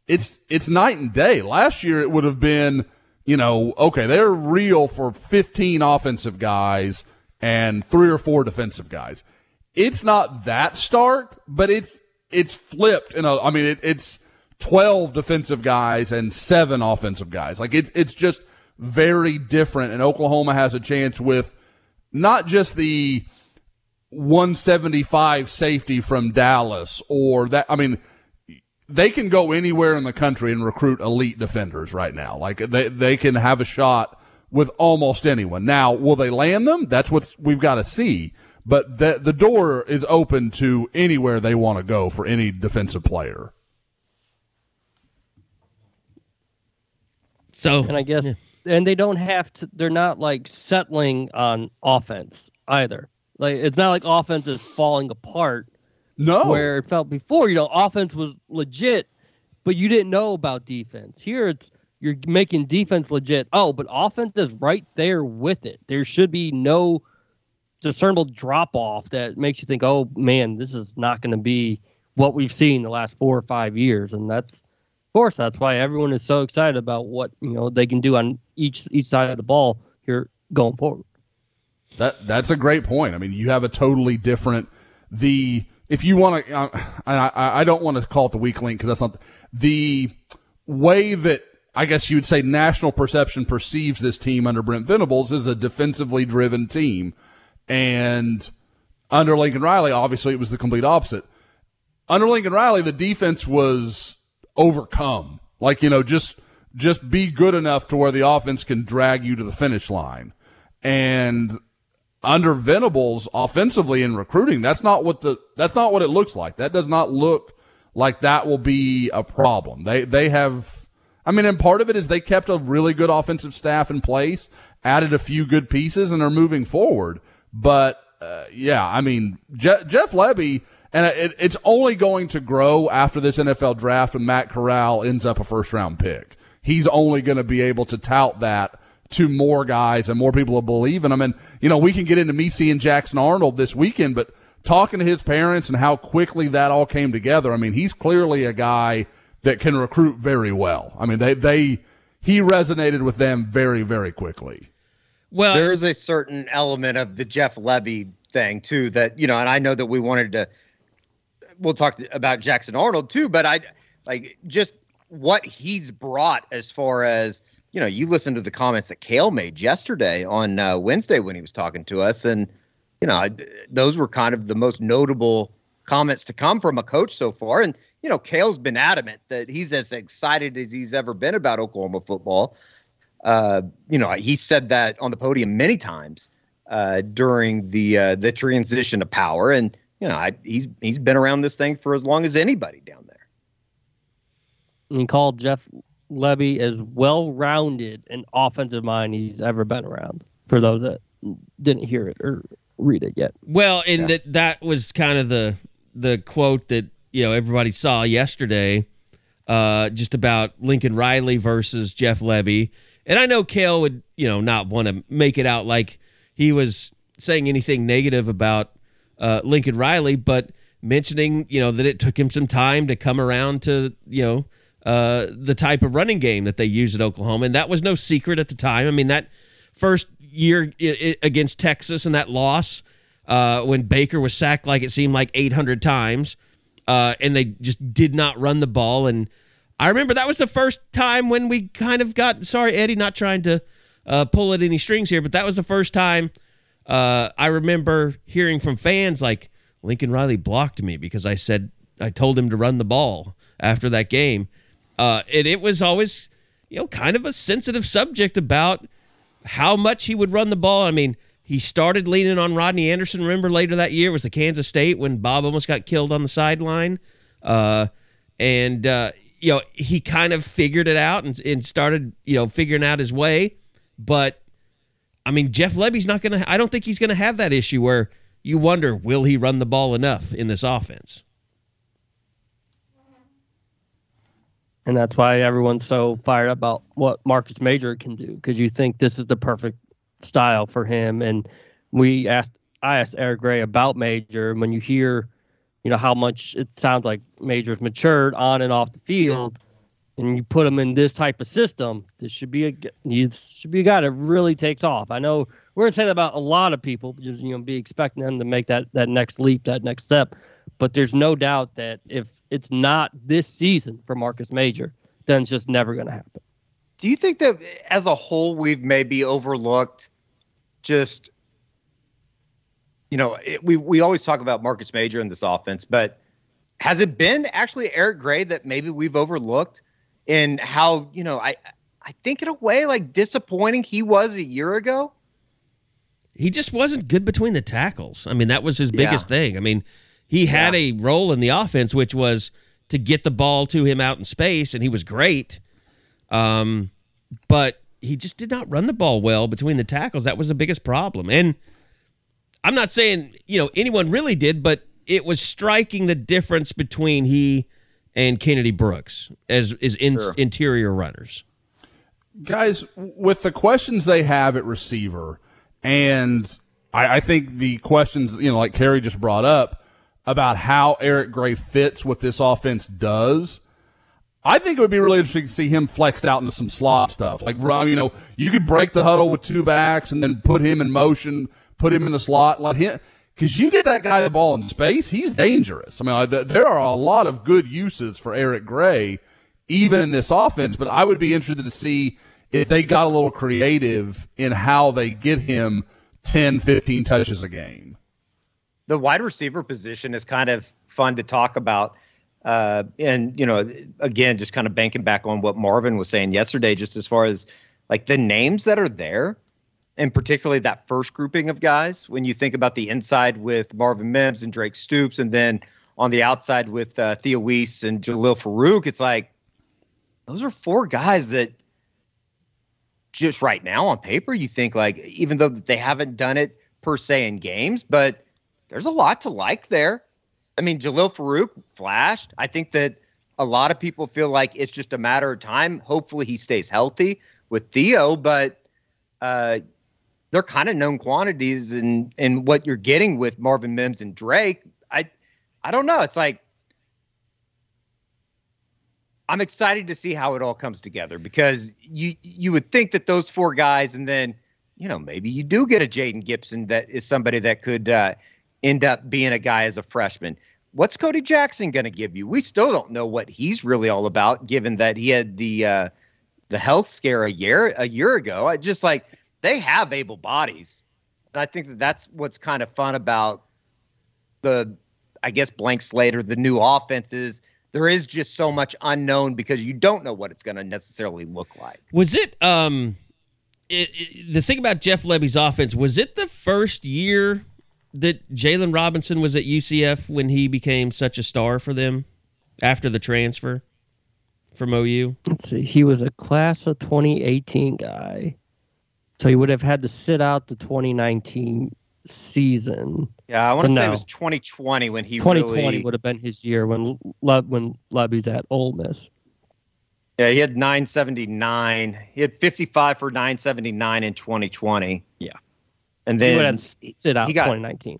It's, it's night and day. Last year it would have been, you know, okay, they're real for 15 offensive guys and three or four defensive guys. It's not that stark, but it's, it's flipped. Know, I mean, it, it's 12 defensive guys and seven offensive guys. Like it's, it's just very different. And Oklahoma has a chance with not just the 175 safety from Dallas or that. I mean, they can go anywhere in the country and recruit elite defenders right now. Like they, they can have a shot with almost anyone. Now, will they land them? That's what we've got to see but the the door is open to anywhere they want to go for any defensive player. So, and I guess, yeah. and they don't have to. They're not like settling on offense either. Like it's not like offense is falling apart. No. Where it felt before, you know, offense was legit, but you didn't know about defense. Here it's you're making defense legit. Oh, but offense is right there with it. There should be no discernible drop off that makes you think, oh man, this is not going to be what we've seen the last four or five years, and that's of course that's why everyone is so excited about what you know they can do on each each side of the ball here going forward. That that's a great point. I mean, you have a totally different the if you want to. Uh, I I don't want to call it the weak link because that's not the way that I guess you would say national perception perceives this team under Brent Venables is a defensively driven team, and under Lincoln Riley, obviously it was the complete opposite. Under Lincoln Riley, the defense was overcome. Like you know, just just be good enough to where the offense can drag you to the finish line, and under Venables offensively in recruiting, that's not what the that's not what it looks like. That does not look like that will be a problem. They they have I mean, and part of it is they kept a really good offensive staff in place, added a few good pieces, and are moving forward. But uh, yeah, I mean, Je- Jeff Lebby, and it, it's only going to grow after this NFL draft and Matt Corral ends up a first round pick. He's only going to be able to tout that to more guys and more people will believe in him. And, you know, we can get into me seeing Jackson Arnold this weekend, but talking to his parents and how quickly that all came together, I mean, he's clearly a guy that can recruit very well. I mean, they, they, he resonated with them very, very quickly. Well, there is a certain element of the Jeff Lebby thing too that, you know, and I know that we wanted to, we'll talk about Jackson Arnold too, but I like just what he's brought as far as, you know, you listen to the comments that Cale made yesterday on uh, Wednesday when he was talking to us, and you know, those were kind of the most notable comments to come from a coach so far. And you know, Cale's been adamant that he's as excited as he's ever been about Oklahoma football. Uh, you know, he said that on the podium many times uh, during the uh, the transition to power, and you know, I, he's he's been around this thing for as long as anybody down there. And called Jeff Lebby as well rounded an offensive mind he's ever been around. For those that didn't hear it or read it yet. Well, and yeah. that that was kind of the the quote that you know everybody saw yesterday, uh, just about Lincoln Riley versus Jeff Lebby. And I know Cale would you know not want to make it out like he was saying anything negative about uh, Lincoln Riley, but mentioning you know that it took him some time to come around to you know uh, the type of running game that they use at Oklahoma, and that was no secret at the time. I mean, that first year against Texas and that loss uh, when Baker was sacked like it seemed like 800 times, uh, and they just did not run the ball. And I remember that was the first time when we kind of got sorry, Eddie, not trying to uh, pull at any strings here, but that was the first time uh, I remember hearing from fans like Lincoln Riley blocked me because I said I told him to run the ball after that game. Uh, and it was always, you know, kind of a sensitive subject about how much he would run the ball. I mean, he started leaning on Rodney Anderson. Remember later that year was the Kansas State when Bob almost got killed on the sideline. Uh, and, uh, you know, he kind of figured it out and, and started, you know, figuring out his way. But, I mean, Jeff Lebby's not going to, I don't think he's going to have that issue where you wonder, will he run the ball enough in this offense? and that's why everyone's so fired up about what Marcus Major can do because you think this is the perfect style for him. And we asked, I asked Eric Gray about Major, and when you hear, you know, how much it sounds like Major's matured on and off the field, and you put him in this type of system, this should be a you should be a guy that really takes off. I know we're gonna say that about a lot of people, just you know, be expecting them to make that that next leap, that next step. But there's no doubt that if it's not this season for Marcus Major, then it's just never to happen. Do you think that as a whole we've maybe overlooked just you know, it, we we always talk about Marcus Major in this offense, but has it been actually Eric Gray that maybe we've overlooked in how, you know, I I think in a way like disappointing he was a year ago? He just wasn't good between the tackles. I mean, that was his biggest yeah. thing. I mean, he had yeah. a role in the offense, which was to get the ball to him out in space, and he was great. Um, but he just did not run the ball well between the tackles. That was the biggest problem. And I'm not saying you know anyone really did, but it was striking the difference between he and Kennedy Brooks as is in, Sure. interior runners. guys, with the questions they have at receiver, and I, I think the questions, you know, like Carey just brought up about how Eric Gray fits what this offense does. I think it would be really interesting to see him flexed out into some slot stuff. Like, you know, you could break the huddle with two backs and then put him in motion, put him in the slot, let him. Because you get that guy the ball in space, he's dangerous. I mean, there are a lot of good uses for Eric Gray, even in this offense. But I would be interested to see if they got a little creative in how they get him 10, 15 touches a game. the wide receiver position is kind of fun to talk about. Uh, and, you know, again, just kind of banking back on what Marvin was saying yesterday, just as far as like the names that are there, and particularly that first grouping of guys, when you think about the inside with Marvin Mims and Drake Stoops, and then on the outside with uh, Theo Wease and Jalil Farooq, it's like those are four guys that just right now on paper, you think like, even though they haven't done it per se in games, but there's a lot to like there. I mean, Jalil Farooq flashed. I think that a lot of people feel like it's just a matter of time. Hopefully, he stays healthy with Theo, but uh, they're kind of known quantities and in what you're getting with Marvin Mims and Drake. I I don't know. It's like I'm excited to see how it all comes together because you you would think that those four guys, and then you know maybe you do get a Jayden Gibson that is somebody that could uh, end up being a guy as a freshman. What's Cody Jackson going to give you? We still don't know what he's really all about, given that he had the uh, the health scare a year a year ago. I just like they have able bodies, and I think that that's what's kind of fun about the, I guess blank slate or the new offenses. There is just so much unknown because you don't know what it's going to necessarily look like. Was it um it, it- the thing about Jeff Lebby's offense was it the first year that Jaylon Robinson was at UCF when he became such a star for them after the transfer from OU? Let's see. He was a class of 2018 guy. So he would have had to sit out the 2019 season. Yeah, I want to So say it was 2020 when he 2020 really. would have been his year when Le- when Lebby's at Ole Miss. Yeah, he had 979. He had 55 for 979 in 2020. Yeah. and he would then have had to sit out he got 2019.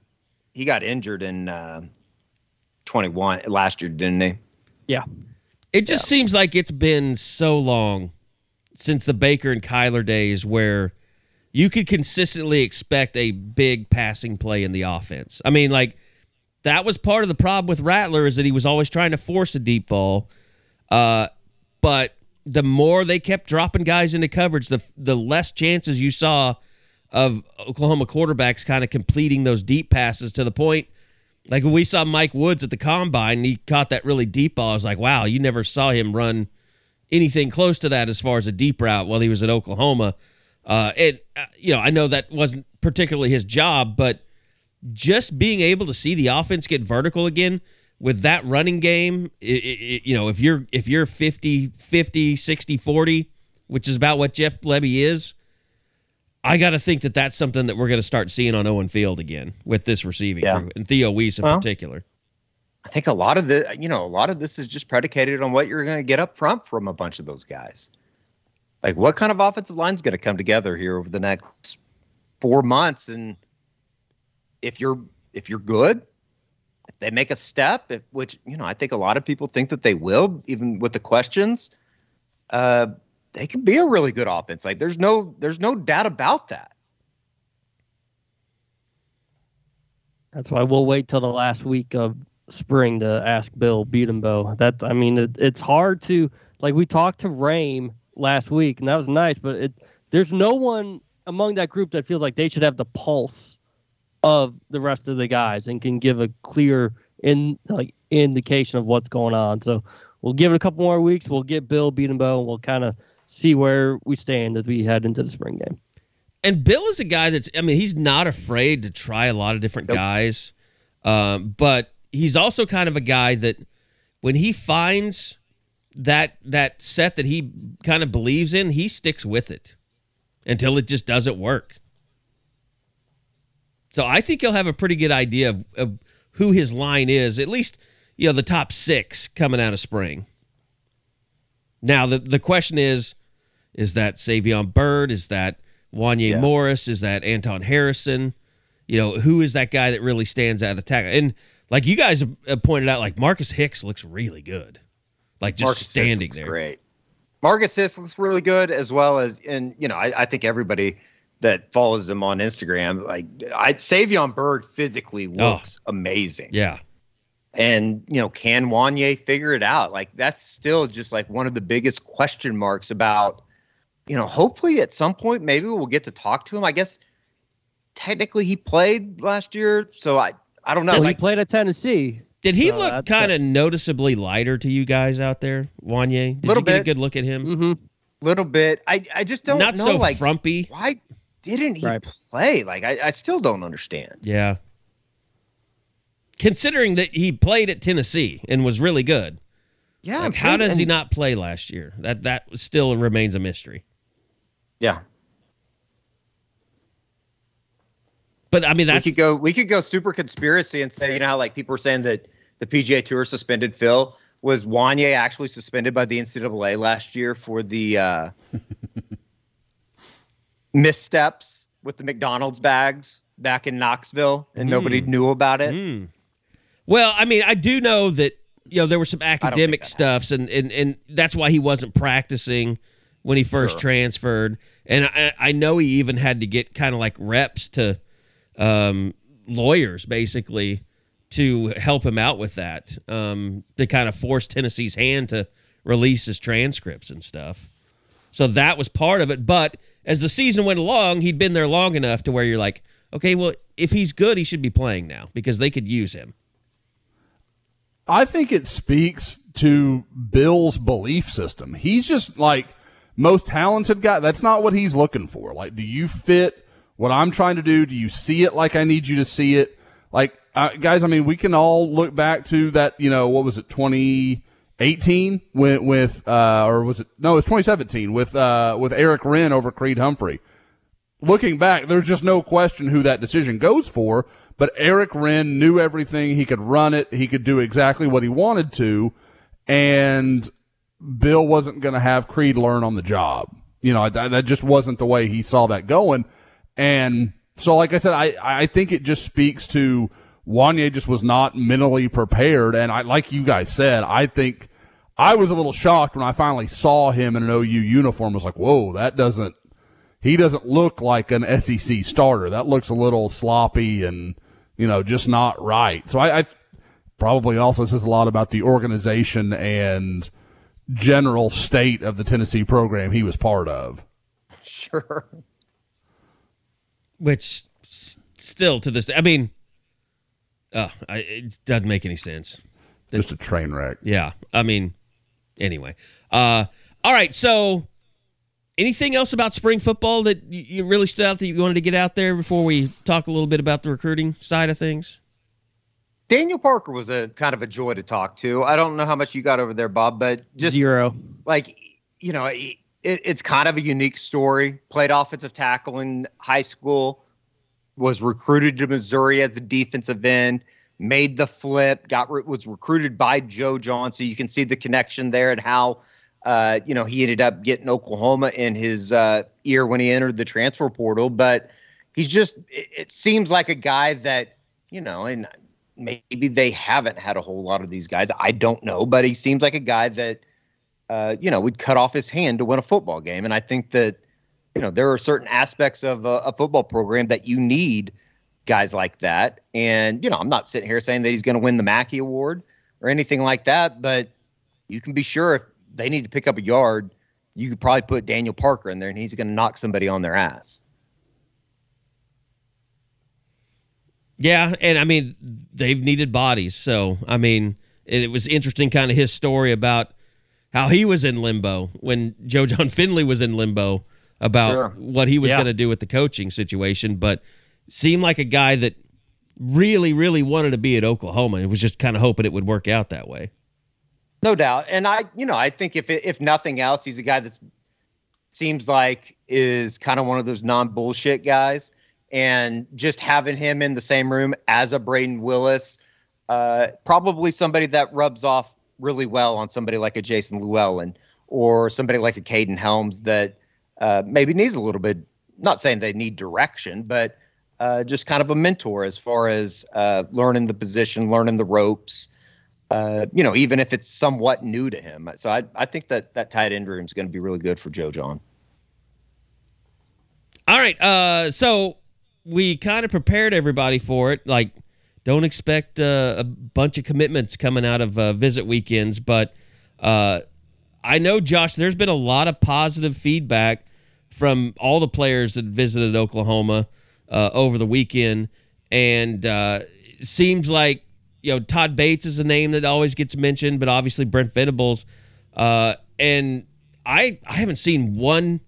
he got injured in uh, 21 last year, didn't he? Yeah. It just seems like it's been so long since the Baker and Kyler days where you could consistently expect a big passing play in the offense. I mean, like that was part of the problem with Rattler is that he was always trying to force a deep ball. Uh, but the more they kept dropping guys into coverage, the the less chances you saw of Oklahoma quarterbacks kind of completing those deep passes to the point. Like when we saw Mike Woods at the combine, he caught that really deep ball. I was like, wow, you never saw him run anything close to that as far as a deep route while he was at Oklahoma. Uh, and uh, you know, I know that wasn't particularly his job, but just being able to see the offense get vertical again with that running game, i i i- you know, if you're if you're 50 50 60 40, which is about what Jeff Lebby is, I got to think that that's something that we're going to start seeing on Owen Field again with this receiving Yeah. crew and Theo Wease in Well, particular. I think a lot of the you know a lot of this is just predicated on what you're going to get up front from a bunch of those guys. Like what kind of offensive line's going to come together here over the next four months, and if you're if you're good, if they make a step, if, which you know I think a lot of people think that they will, even with the questions, uh, they can be a really good offense. Like there's no there's no doubt about that. That's why we'll wait till the last week of spring to ask Bill Bedenbaugh. That I mean, it, it's hard to like we talked to Raym last week, and that was nice. But it there's no one among that group that feels like they should have the pulse of the rest of the guys and can give a clear in like indication of what's going on. So we'll give it a couple more weeks. We'll get Bill Bedenbaugh, and we'll kind of see where we stand as we head into the spring game. And Bill is a guy that's, I mean, he's not afraid to try a lot of different guys. Um, but he's also kind of a guy that when he finds that that set that he kind of believes in, he sticks with it until it just doesn't work. So I think he'll have a pretty good idea of, of who his line is, at least, you know, the top six coming out of spring. Now, the, the question is is that Savion Byrd? Is that Wanye Yeah. Morris? Is that Anton Harrison? You know, who is that guy that really stands out of attack? And like you guys pointed out, like Marcus Hicks looks really good. Like just Marcus standing looks there. Great. Marcus Hicks looks really good, as well as, and you know, I, I think everybody that follows him on Instagram, like I Savion Byrd physically oh. looks amazing. Oh. Yeah. And you know, can Wanye figure it out? Like that's still just like one of the biggest question marks about. You know, hopefully at some point maybe we'll get to talk to him. I guess technically he played last year, so I I don't know. Well, he played at Tennessee. Did he So look kind of noticeably lighter to you guys out there, Wanye? Did Little you get a bit. good look at him? Mm-hmm. little bit. I I just don't know. Not know. so like frumpy. why didn't he Right. play? Like I, I still don't understand. Yeah. Considering that he played at Tennessee and was really good, Yeah. like, how played- does he not play last year? That that still remains a mystery. Yeah. But I mean, that's we could go we could go super conspiracy and say, you know how like people were saying that the PGA Tour suspended Phil. Was Wanye actually suspended by the NCAA last year for the uh, missteps with the McDonald's bags back in Knoxville and nobody knew about it? Hmm. Well, I mean, I do know that you know there were some academic stuffs, and and and that's why he wasn't practicing when he first Sure. transferred. And I, I know he even had to get kind of like reps to um, lawyers, basically, to help him out with that, um, to kind of force Tennessee's hand to release his transcripts and stuff. So that was part of it. But as the season went along, he'd been there long enough to where you're like, okay, well, if he's good, he should be playing now because they could use him. I think it speaks to Bill's belief system. He's just like most talented guy. That's not what he's looking for. Like, do you fit what I'm trying to do? Do you see it like I need you to see it? Like, uh, guys, I mean, we can all look back to that, you know, what was it, 2018 with, with, uh, or was it, no, it was 2017 with, uh, with Erick Wren over Creed Humphrey looking back, there's just no question who that decision goes for. But Erick Wren knew everything. He could run it. He could do exactly what he wanted to. And Bill wasn't going to have Creed learn on the job. You know, that, that just wasn't the way he saw that going. And so, like I said, I, I think it just speaks to Wanye just was not mentally prepared. And I, like you guys said, I think I was a little shocked when I finally saw him in an OU uniform. I was like, whoa, that doesn't, he doesn't look like an SEC starter. That looks a little sloppy and, you know, just not right. So I, I probably also says a lot about the organization and general state of the Tennessee program he was part of. Sure. which s- still to this day, I mean, uh, I, it doesn't make any sense. Just a train wreck. Yeah, I mean, anyway. Uh, all right, so anything else about spring football that you, you really stood out that you wanted to get out there before we talk a little bit about the recruiting side of things? Daniel Parker was a kind of a joy to talk to. I don't know how much you got over there, Bob, but just Zero. like you know, it, it's kind of a unique story. Played offensive tackle in high school, was recruited to Missouri as the defensive end, made the flip, got was recruited by Joe Jon. So you can see the connection there and how. Uh, you know, he ended up getting Oklahoma in his uh, ear when he entered the transfer portal, but he's just, it, it seems like a guy that, you know, and maybe they haven't had a whole lot of these guys. I don't know, but he seems like a guy that, uh, you know, would cut off his hand to win a football game. And I think that, you know, there are certain aspects of a, a football program that you need guys like that. And, you know, I'm not sitting here saying that he's going to win the Mackey Award or anything like that, but you can be sure if they need to pick up a yard, you could probably put Daniel Parker in there and he's going to knock somebody on their ass. Yeah, and I mean they've needed bodies, so I mean it was interesting, kind of his story about how he was in limbo when Joe Jon Finley was in limbo about Sure. what he was Yeah. going to do with the coaching situation, but seemed like a guy that really, really wanted to be at Oklahoma and was just kind of hoping it would work out that way. No doubt. And I, you know, I think if if nothing else, he's a guy that seems like is kind of one of those non bullshit guys. and just having him in the same room as a Brayden Willis, uh, probably somebody that rubs off really well on somebody like a Jason Llewellyn or somebody like a Kaden Helms that uh, maybe needs a little bit. Not saying they need direction, but uh, just kind of a mentor as far as uh, learning the position, learning the ropes. Uh, you know, even if it's somewhat new to him. So I, I think that that tight end room is going to be really good for Joe Jon. All right. Uh, so we kind of prepared everybody for it. Like, don't expect a bunch of commitments coming out of visit weekends, but I know, Josh, there's been a lot of positive feedback from all the players that visited Oklahoma uh, over the weekend, and uh, seems like you know Todd Bates is a name that always gets mentioned, but obviously Brent Venables, uh, and I I haven't seen one,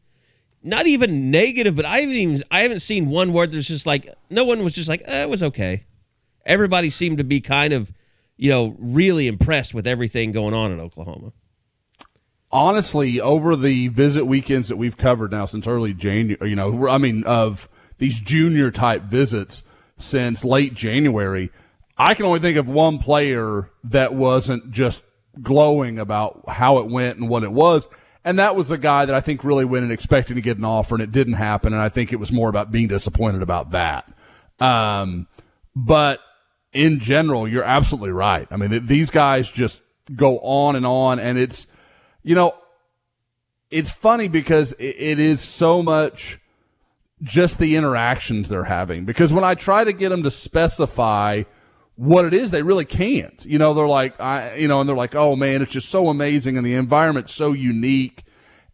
not even negative, but I haven't even I haven't seen one word that's just like no one was just like eh, it was okay. Everybody seemed to be kind of you know really impressed with everything going on in Oklahoma honestly, over the visit weekends that we've covered now since early January, you know, I mean, of these junior type visits since late January, I can only think of one player that wasn't just glowing about how it went and what it was. And that was a guy that I think really went and expecting to get an offer and it didn't happen. And I think it was more about being disappointed about that. Um, but in general, you're absolutely right. I mean, these guys just go on and on and it's, you know, it's funny because it is so much just the interactions they're having. Because when I try to get them to specify what it is, they really can't. You know, they're like, I, you know, and they're like, oh man, it's just so amazing and the environment's so unique.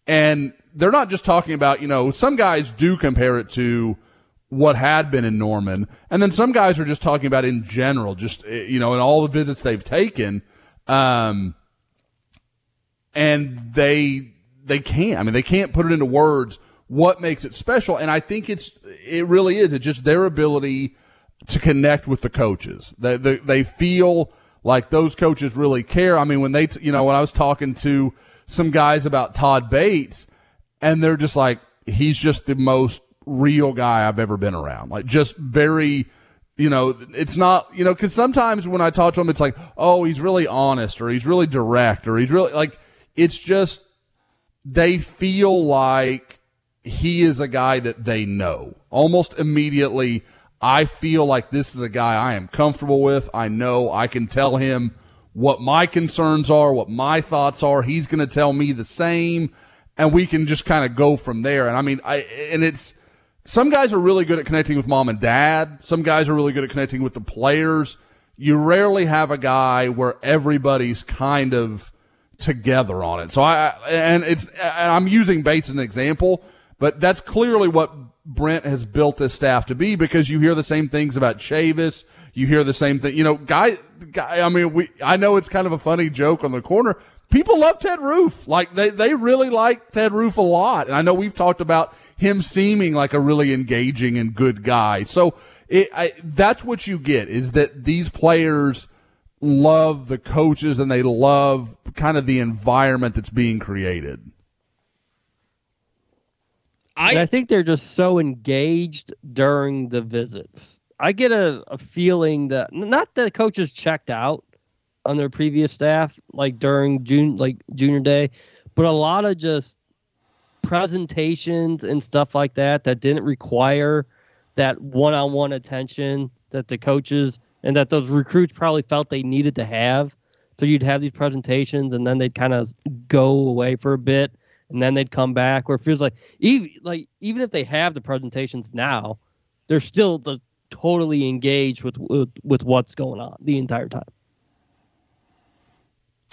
And they're not just talking about, you know, some guys do compare it to what had been in Norman. And then some guys are just talking about in general, just, you know, in all the visits they've taken. Um, and they they can't. I mean, they can't put it into words what makes it special. And I think it's it really is. It's just their ability to connect with the coaches. They they, they feel like those coaches really care. I mean, when they you know when I was talking to some guys about Todd Bates, and they're just like he's just the most real guy I've ever been around. Like just very you know, it's not, you know, because sometimes when I talk to him, it's like, oh, he's really honest or he's really direct or he's really like, it's just they feel like he is a guy that they know. Almost immediately, I feel like this is a guy I am comfortable with. I know I can tell him what my concerns are, what my thoughts are. He's going to tell me the same, and we can just kind of go from there. And I mean, I and it's some guys are really good at connecting with mom and dad. Some guys are really good at connecting with the players. You rarely have a guy where everybody's kind of together on it. So I, and it's, and I'm using Bates as an example, but that's clearly what Brent has built this staff to be because you hear the same things about Chavis. You hear the same thing, you know, guy, guy, I mean, we, I know it's kind of a funny joke on the corner. People love Ted Roof. Like they, they really like Ted Roof a lot. And I know we've talked about him seeming like a really engaging and good guy. So it, I, that's what you get is that these players, love the coaches and they love kind of the environment that's being created. I, I think they're just so engaged during the visits. I get a, a feeling that not that coaches checked out on their previous staff like during June like junior day, but a lot of just presentations and stuff like that that didn't require that one-on-one attention that the coaches and that those recruits probably felt they needed to have. So you'd have these presentations, and then they'd kind of go away for a bit, and then they'd come back. Where it feels like even like even if they have the presentations now, they're still the, totally engaged with, with with what's going on the entire time.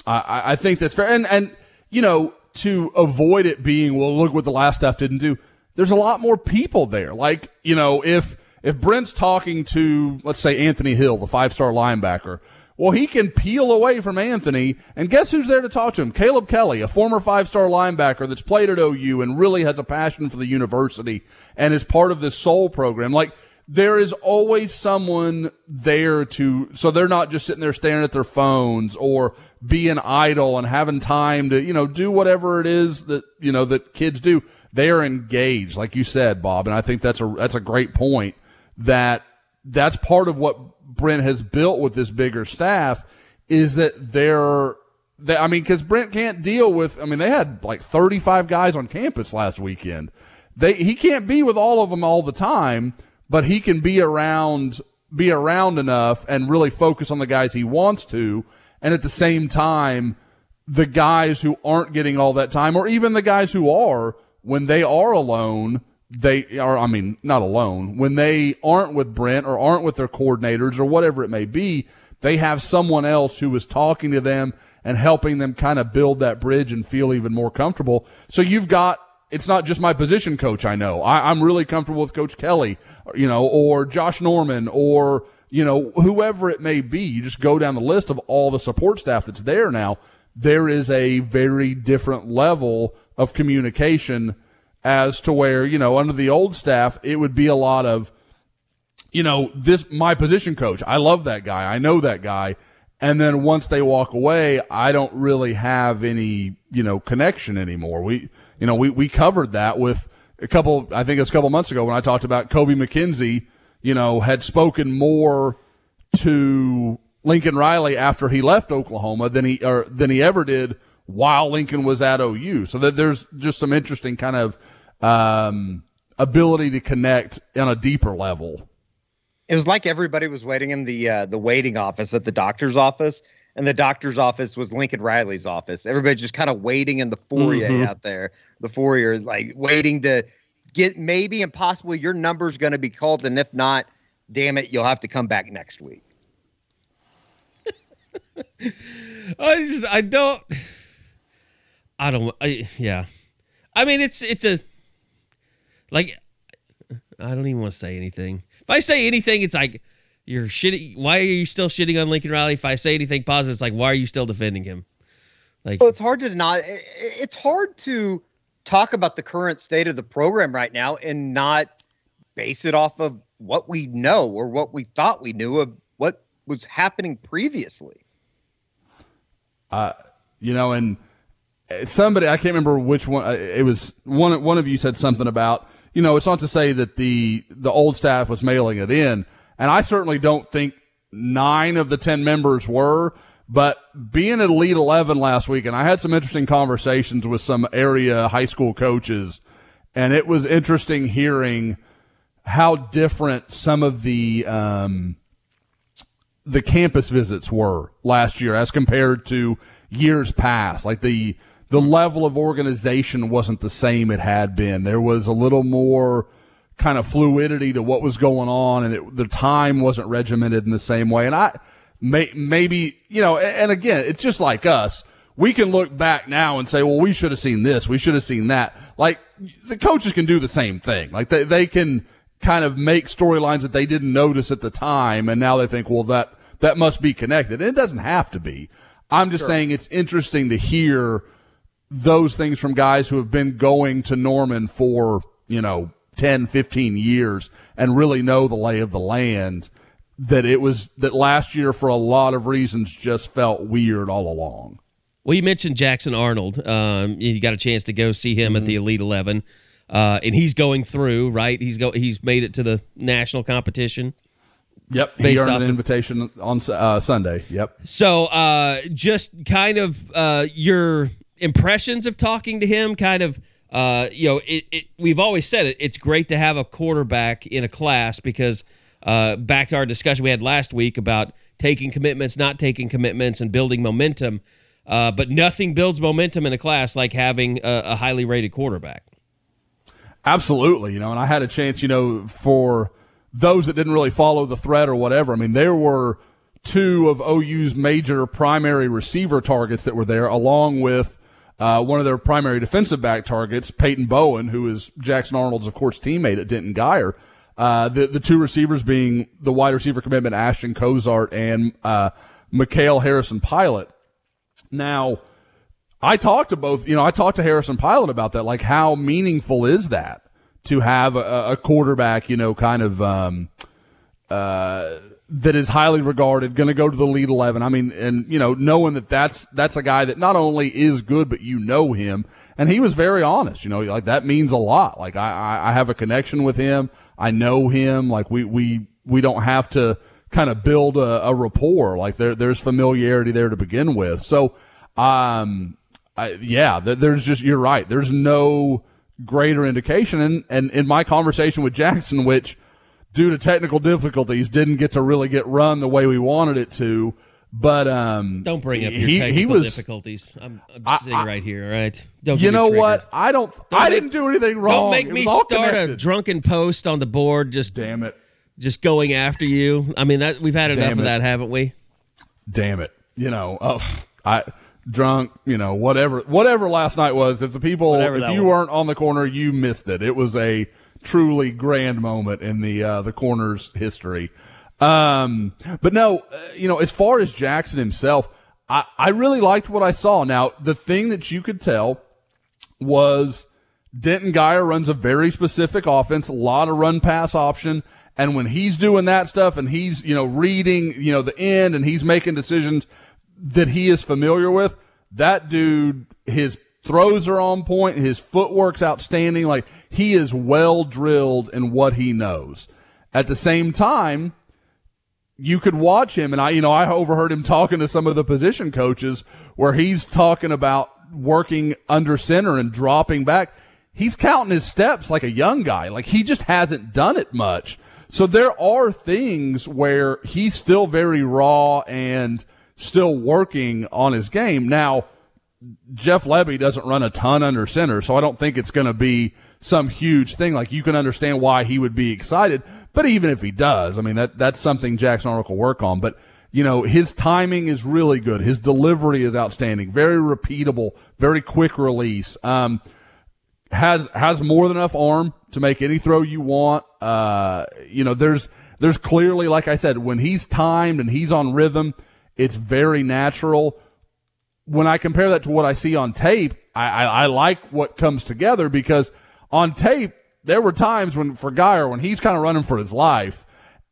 I, I think that's fair, and and you know to avoid it being well, look what the last staff didn't do. There's a lot more people there. Like you know if if Brent's talking to, let's say, Anthony Hill, the five star linebacker, well, he can peel away from Anthony, and guess who's there to talk to him? Caleb Kelly, a former five star linebacker that's played at OU and really has a passion for the university and is part of this soul program. Like, there is always someone there to, so they're not just sitting there staring at their phones or being idle and having time to, you know, do whatever it is that, you know, that kids do. They are engaged, like you said, Bob, and I think that's a, that's a great point that that's part of what Brent has built with this bigger staff is that they're, they, I mean, because Brent can't deal with. I mean, they had like 35 guys on campus last weekend. They he can't be with all of them all the time, but he can be around be around enough and really focus on the guys he wants to, and at the same time, the guys who aren't getting all that time, or even the guys who are, when they are alone, they are, I mean, not alone, when they aren't with Brent or aren't with their coordinators or whatever it may be, they have someone else who is talking to them and helping them kind of build that bridge and feel even more comfortable. So you've got, it's not just my position coach. I know I, I'm really comfortable with Coach Kelly, you know, or Josh Norman or, you know, whoever it may be. You just go down the list of all the support staff that's there now. There is a very different level of communication as to where, you know, under the old staff, it would be a lot of, you know, this, my position coach. I love that guy. I know that guy. And then once they walk away, I don't really have any, you know, connection anymore. We, you know, we, we covered that with a couple, I think it was a couple months ago when I talked about Kobie McKinzie, you know, had spoken more to Lincoln Riley after he left Oklahoma than he, or than he ever did while Lincoln was at OU. So that there's just some interesting kind of um, ability to connect on a deeper level. It was like everybody was waiting in the uh, the waiting office at the doctor's office, and the doctor's office was Lincoln Riley's office. Everybody just kind of waiting in the foyer Mhm. out there, the foyer, like waiting to get maybe and possibly your number's going to be called, and if not, damn it, you'll have to come back next week. I just I don't I don't I, yeah. I mean it's it's a like I don't even want to say anything. If I say anything it's like you're shitting why are you still shitting on Lincoln Riley? If I say anything positive it's like why are you still defending him? Like Well, it's hard to not. i- i- It's hard to talk about the current state of the program right now and not base it off of what we know or what we thought we knew of what was happening previously. Uh, you know, and somebody I can't remember which one. uh, It was one. One of you said something about you know it's not to say that the the old staff was mailing it in, and I certainly don't think nine of the ten members were. But being at Elite Eleven last week, and I had some interesting conversations with some area high school coaches, and it was interesting hearing how different some of the um, the campus visits were last year as compared to years past. Like the the level of organization wasn't the same it had been. There was a little more kind of fluidity to what was going on, and it, the time wasn't regimented in the same way. And I may, maybe you know, and, and again, it's just like us. We can look back now and say, well, we should have seen this, we should have seen that. Like the coaches can do the same thing. Like they they can kind of make storylines that they didn't notice at the time, and now they think, well, that that must be connected. And it doesn't have to be. I'm just saying it's interesting to hear those things from guys who have been going to Norman for, you know, 10, 15 years and really know the lay of the land that it was that last year for a lot of reasons just felt weird all along. Well, you mentioned Jackson Arnold. Um, you got a chance to go see him at the Elite Eleven, uh, and he's going through right. He's go. He's made it to the national competition. Yep, he Based earned an of- invitation on uh, Sunday. Yep. So, uh, just kind of uh, your impressions of talking to him. Kind of, uh, you know, it, it, we've always said it. It's great to have a quarterback in a class because uh, back to our discussion we had last week about taking commitments, not taking commitments, and building momentum. Uh, but nothing builds momentum in a class like having a, a highly rated quarterback. Absolutely, you know, and I had a chance, you know, for those that didn't really follow the thread or whatever. I mean, there were two of OU's major primary receiver targets that were there, along with uh, one of their primary defensive back targets, Peyton Bowen, who is Jackson Arnold's, of course, teammate at Denton Guyer. Uh, the the two receivers being the wide receiver commitment Ashton Cozart and uh, Mikhail Harrison Pilot. Now, I talked to both, you know, I talked to Harrison Pilot about that. Like, how meaningful is that to have a, a quarterback, you know, kind of, um, uh, that is highly regarded, going to go to the Elite 11. I mean, and, you know, knowing that that's, that's a guy that not only is good, but you know him and he was very honest. You know, like that means a lot. Like I, I, have a connection with him. I know him. Like we, we, we don't have to kind of build a, a rapport. Like there, there's familiarity there to begin with. So, um, I, yeah, there's just, you're right. There's no greater indication. And, and in my conversation with Jackson, which due to technical difficulties didn't get to really get run the way we wanted it to, but um, don't bring up your he, technical he was, difficulties. I'm, I'm sitting I, right here. All right. Don't you know what? I don't. don't I make, didn't do anything wrong. Don't make me start connected. a drunken post on the board. Just damn it. Just going after you. I mean that we've had enough of that, haven't we? Damn it. You know. Oh, I drunk. You know whatever. Whatever last night was. If the people, whatever if you was. weren't on the corner, you missed it. It was a truly grand moment in the uh, the corner's history. Um, but no, uh, you know, as far as Jackson himself, I, I really liked what I saw. Now, the thing that you could tell was Denton Guyer runs a very specific offense, a lot of run pass option. And when he's doing that stuff and he's, you know, reading, you know, the end and he's making decisions that he is familiar with, that dude, his throws are on point. His footwork's outstanding. Like he is well drilled in what he knows. At the same time, you could watch him and I you know I overheard him talking to some of the position coaches where he's talking about working under center and dropping back. He's counting his steps like a young guy. Like he just hasn't done it much. So there are things where he's still very raw and still working on his game. Now, Jeff Lebby doesn't run a ton under center, so I don't think it's going to be some huge thing. Like you can understand why he would be excited, but even if he does, I mean that that's something Jackson Arnold will work on. But you know his timing is really good. His delivery is outstanding. Very repeatable. Very quick release. Um, has has more than enough arm to make any throw you want. Uh, you know there's there's clearly like I said when he's timed and he's on rhythm, it's very natural when I compare that to what I see on tape, I, I, I, like what comes together because on tape, there were times when for Guyer, when he's kind of running for his life,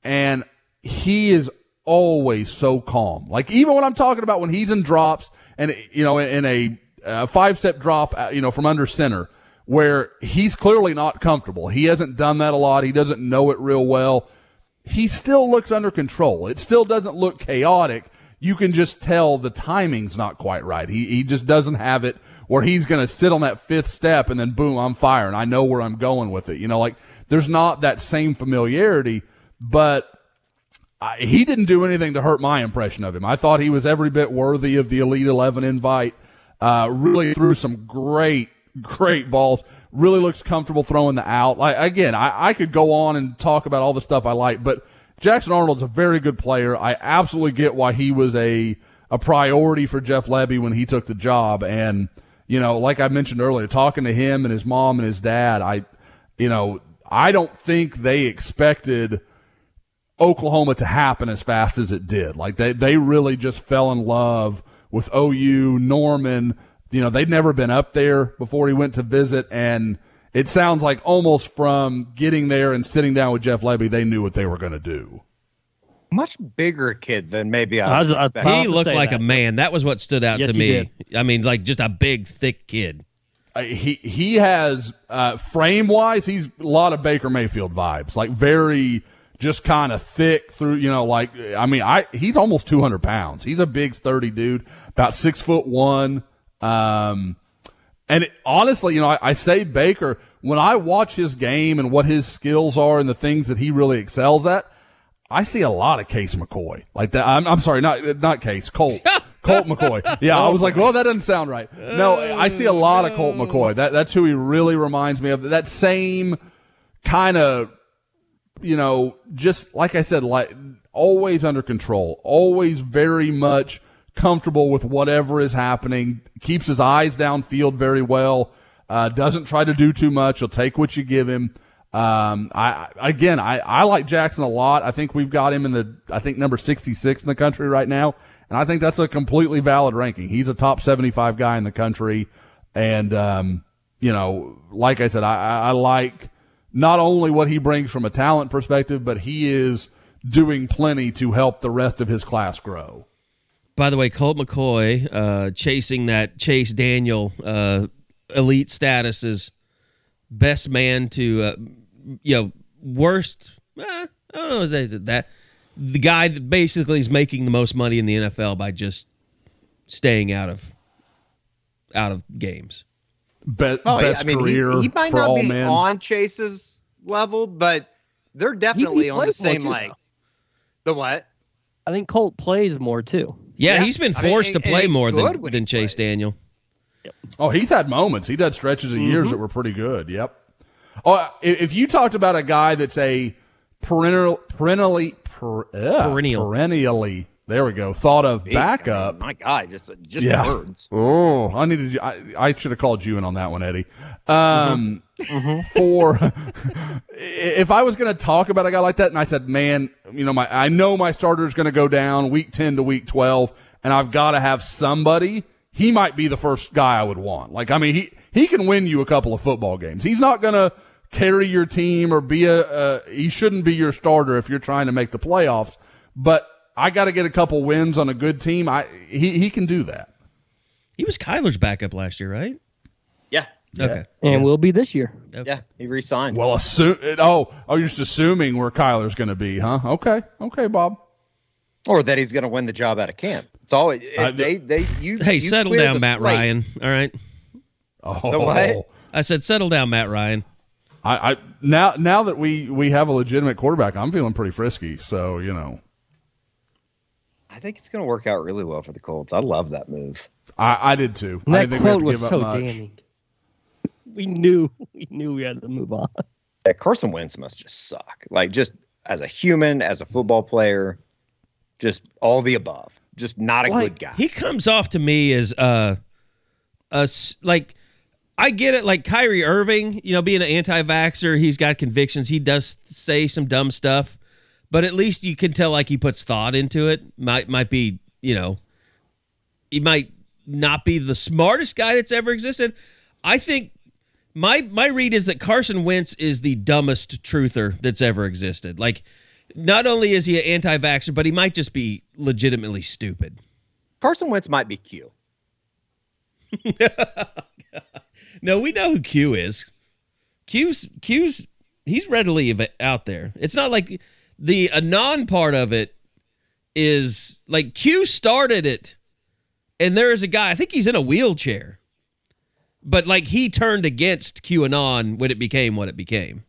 and he is always so calm. Like even when I'm talking about when he's in drops and, you know, in a, a five step drop, uh, you know, from under center, where he's clearly not comfortable. He hasn't done that a lot. He doesn't know it real well. He still looks under control. It still doesn't look chaotic you can just tell the timing's not quite right. He, he just doesn't have it where he's going to sit on that fifth step and then boom, I'm firing. I know where I'm going with it. You know, like there's not that same familiarity, but I, he didn't do anything to hurt my impression of him. I thought he was every bit worthy of the Elite 11 invite. Uh, really threw some great, great balls. Really looks comfortable throwing the out. Like, again, I, I could go on and talk about all the stuff I like, but Jackson Arnold's a very good player. I absolutely get why he was a a priority for Jeff Lebby when he took the job. And you know, like I mentioned earlier, talking to him and his mom and his dad, I, you know, I don't think they expected Oklahoma to happen as fast as it did. Like they they really just fell in love with OU, Norman. You know, they'd never been up there before he went to visit and it sounds like almost from getting there and sitting down with Jeff Lebby, they knew what they were going to do. Much bigger kid than maybe I. Was, I was he looked like that. a man. That was what stood out yes, to me. I mean, like just a big, thick kid. Uh, he he has uh, frame wise, he's a lot of Baker Mayfield vibes. Like very just kind of thick through. You know, like I mean, I he's almost two hundred pounds. He's a big, sturdy dude, about six foot one. Um, and it, honestly, you know, I, I, say Baker, when I watch his game and what his skills are and the things that he really excels at, I see a lot of Case McCoy like that. I'm, I'm sorry, not, not Case, Colt. Colt McCoy. Yeah, I was like, well, that doesn't sound right. No, I see a lot of Colt oh, McCoy. That, that's who he really reminds me of. That same kind of, you know, just like I said, like always under control, always very much comfortable with whatever is happening, keeps his eyes downfield very well, uh, doesn't try to do too much. He'll take what you give him. Um, I, again, I, I like Jackson a lot. I think we've got him in the, I think number 66 in the country right now. And I think that's a completely valid ranking. He's a top 75 guy in the country. And, um, you know, like I said, I, I like not only what he brings from a talent perspective, but he is doing plenty to help the rest of his class grow. By the way, Colt McCoy uh, chasing that Chase Daniel uh, elite status as best man to uh, you know worst. Uh, I don't know is that that the guy that basically is making the most money in the NFL by just staying out of out of games. Be- Oh, yeah, I mean, he, career he might for not all be men. on Chase's level, but they're definitely on the same like the what? I think Colt plays more too. Yeah, Yeah. he's been I mean, forced to play more than than Chase plays. Daniel. Oh, he's had moments. He'd had stretches of years Mm-hmm. that were pretty good. Yep. Oh, if you talked about a guy that's a perennial, perennially, per, uh, Perennial. perennially, there we go, thought of Speak, I backup. mean, my God, just just Yeah. words. Oh, I needed. you- I, I should have called you in on that one, Eddie. Um, Mm-hmm. for if I was going to talk about a guy like that, and I said, man, you know, my I know my starter is going to go down week ten to week twelve, and I've got to have somebody. He might be the first guy I would want. Like, I mean, he he can win you a couple of football games. He's not going to carry your team or be a. Uh, he shouldn't be your starter if you're trying to make the playoffs. But I got to get a couple wins on a good team. I he he can do that. He was Kyler's backup last year, right? Yeah, Okay. And will be this year. yeah, he re-signed. Well, assume oh oh, you're just assuming where Kyler's going to be, huh? Okay, okay, Bob. or that he's going to win the job out of camp. It's always Uh, they they you. Hey, you settle down, Matt slate. Ryan. All right. Oh, The what? I said settle down, Matt Ryan. I, I now now that we we have a legitimate quarterback, I'm feeling pretty frisky. So you know, I think it's going to work out really well for the Colts. I love that move. I, I did too. And I that didn't think quote to was so damning. We knew we knew we had to move on. Yeah, Carson Wentz must just suck. Like just as a human, as a football player, just all the above. Just not a Like, good guy. He comes off to me as uh, a s- like I get it. Like Kyrie Irving, you know, being an anti-vaxxer, he's got convictions. He does say some dumb stuff, but at least you can tell like he puts thought into it. Might might be you know, he might not be the smartest guy that's ever existed. I think my my read is that Carson Wentz is the dumbest truther that's ever existed. Like, not only is he an anti-vaxxer, but he might just be legitimately stupid. Carson Wentz might be Q. No, we know who Q is. Q's Q's he's readily out there. It's not like the anon part of it is like Q started it, and there is a guy. I think he's in a wheelchair, but like he turned against QAnon when it became what it became.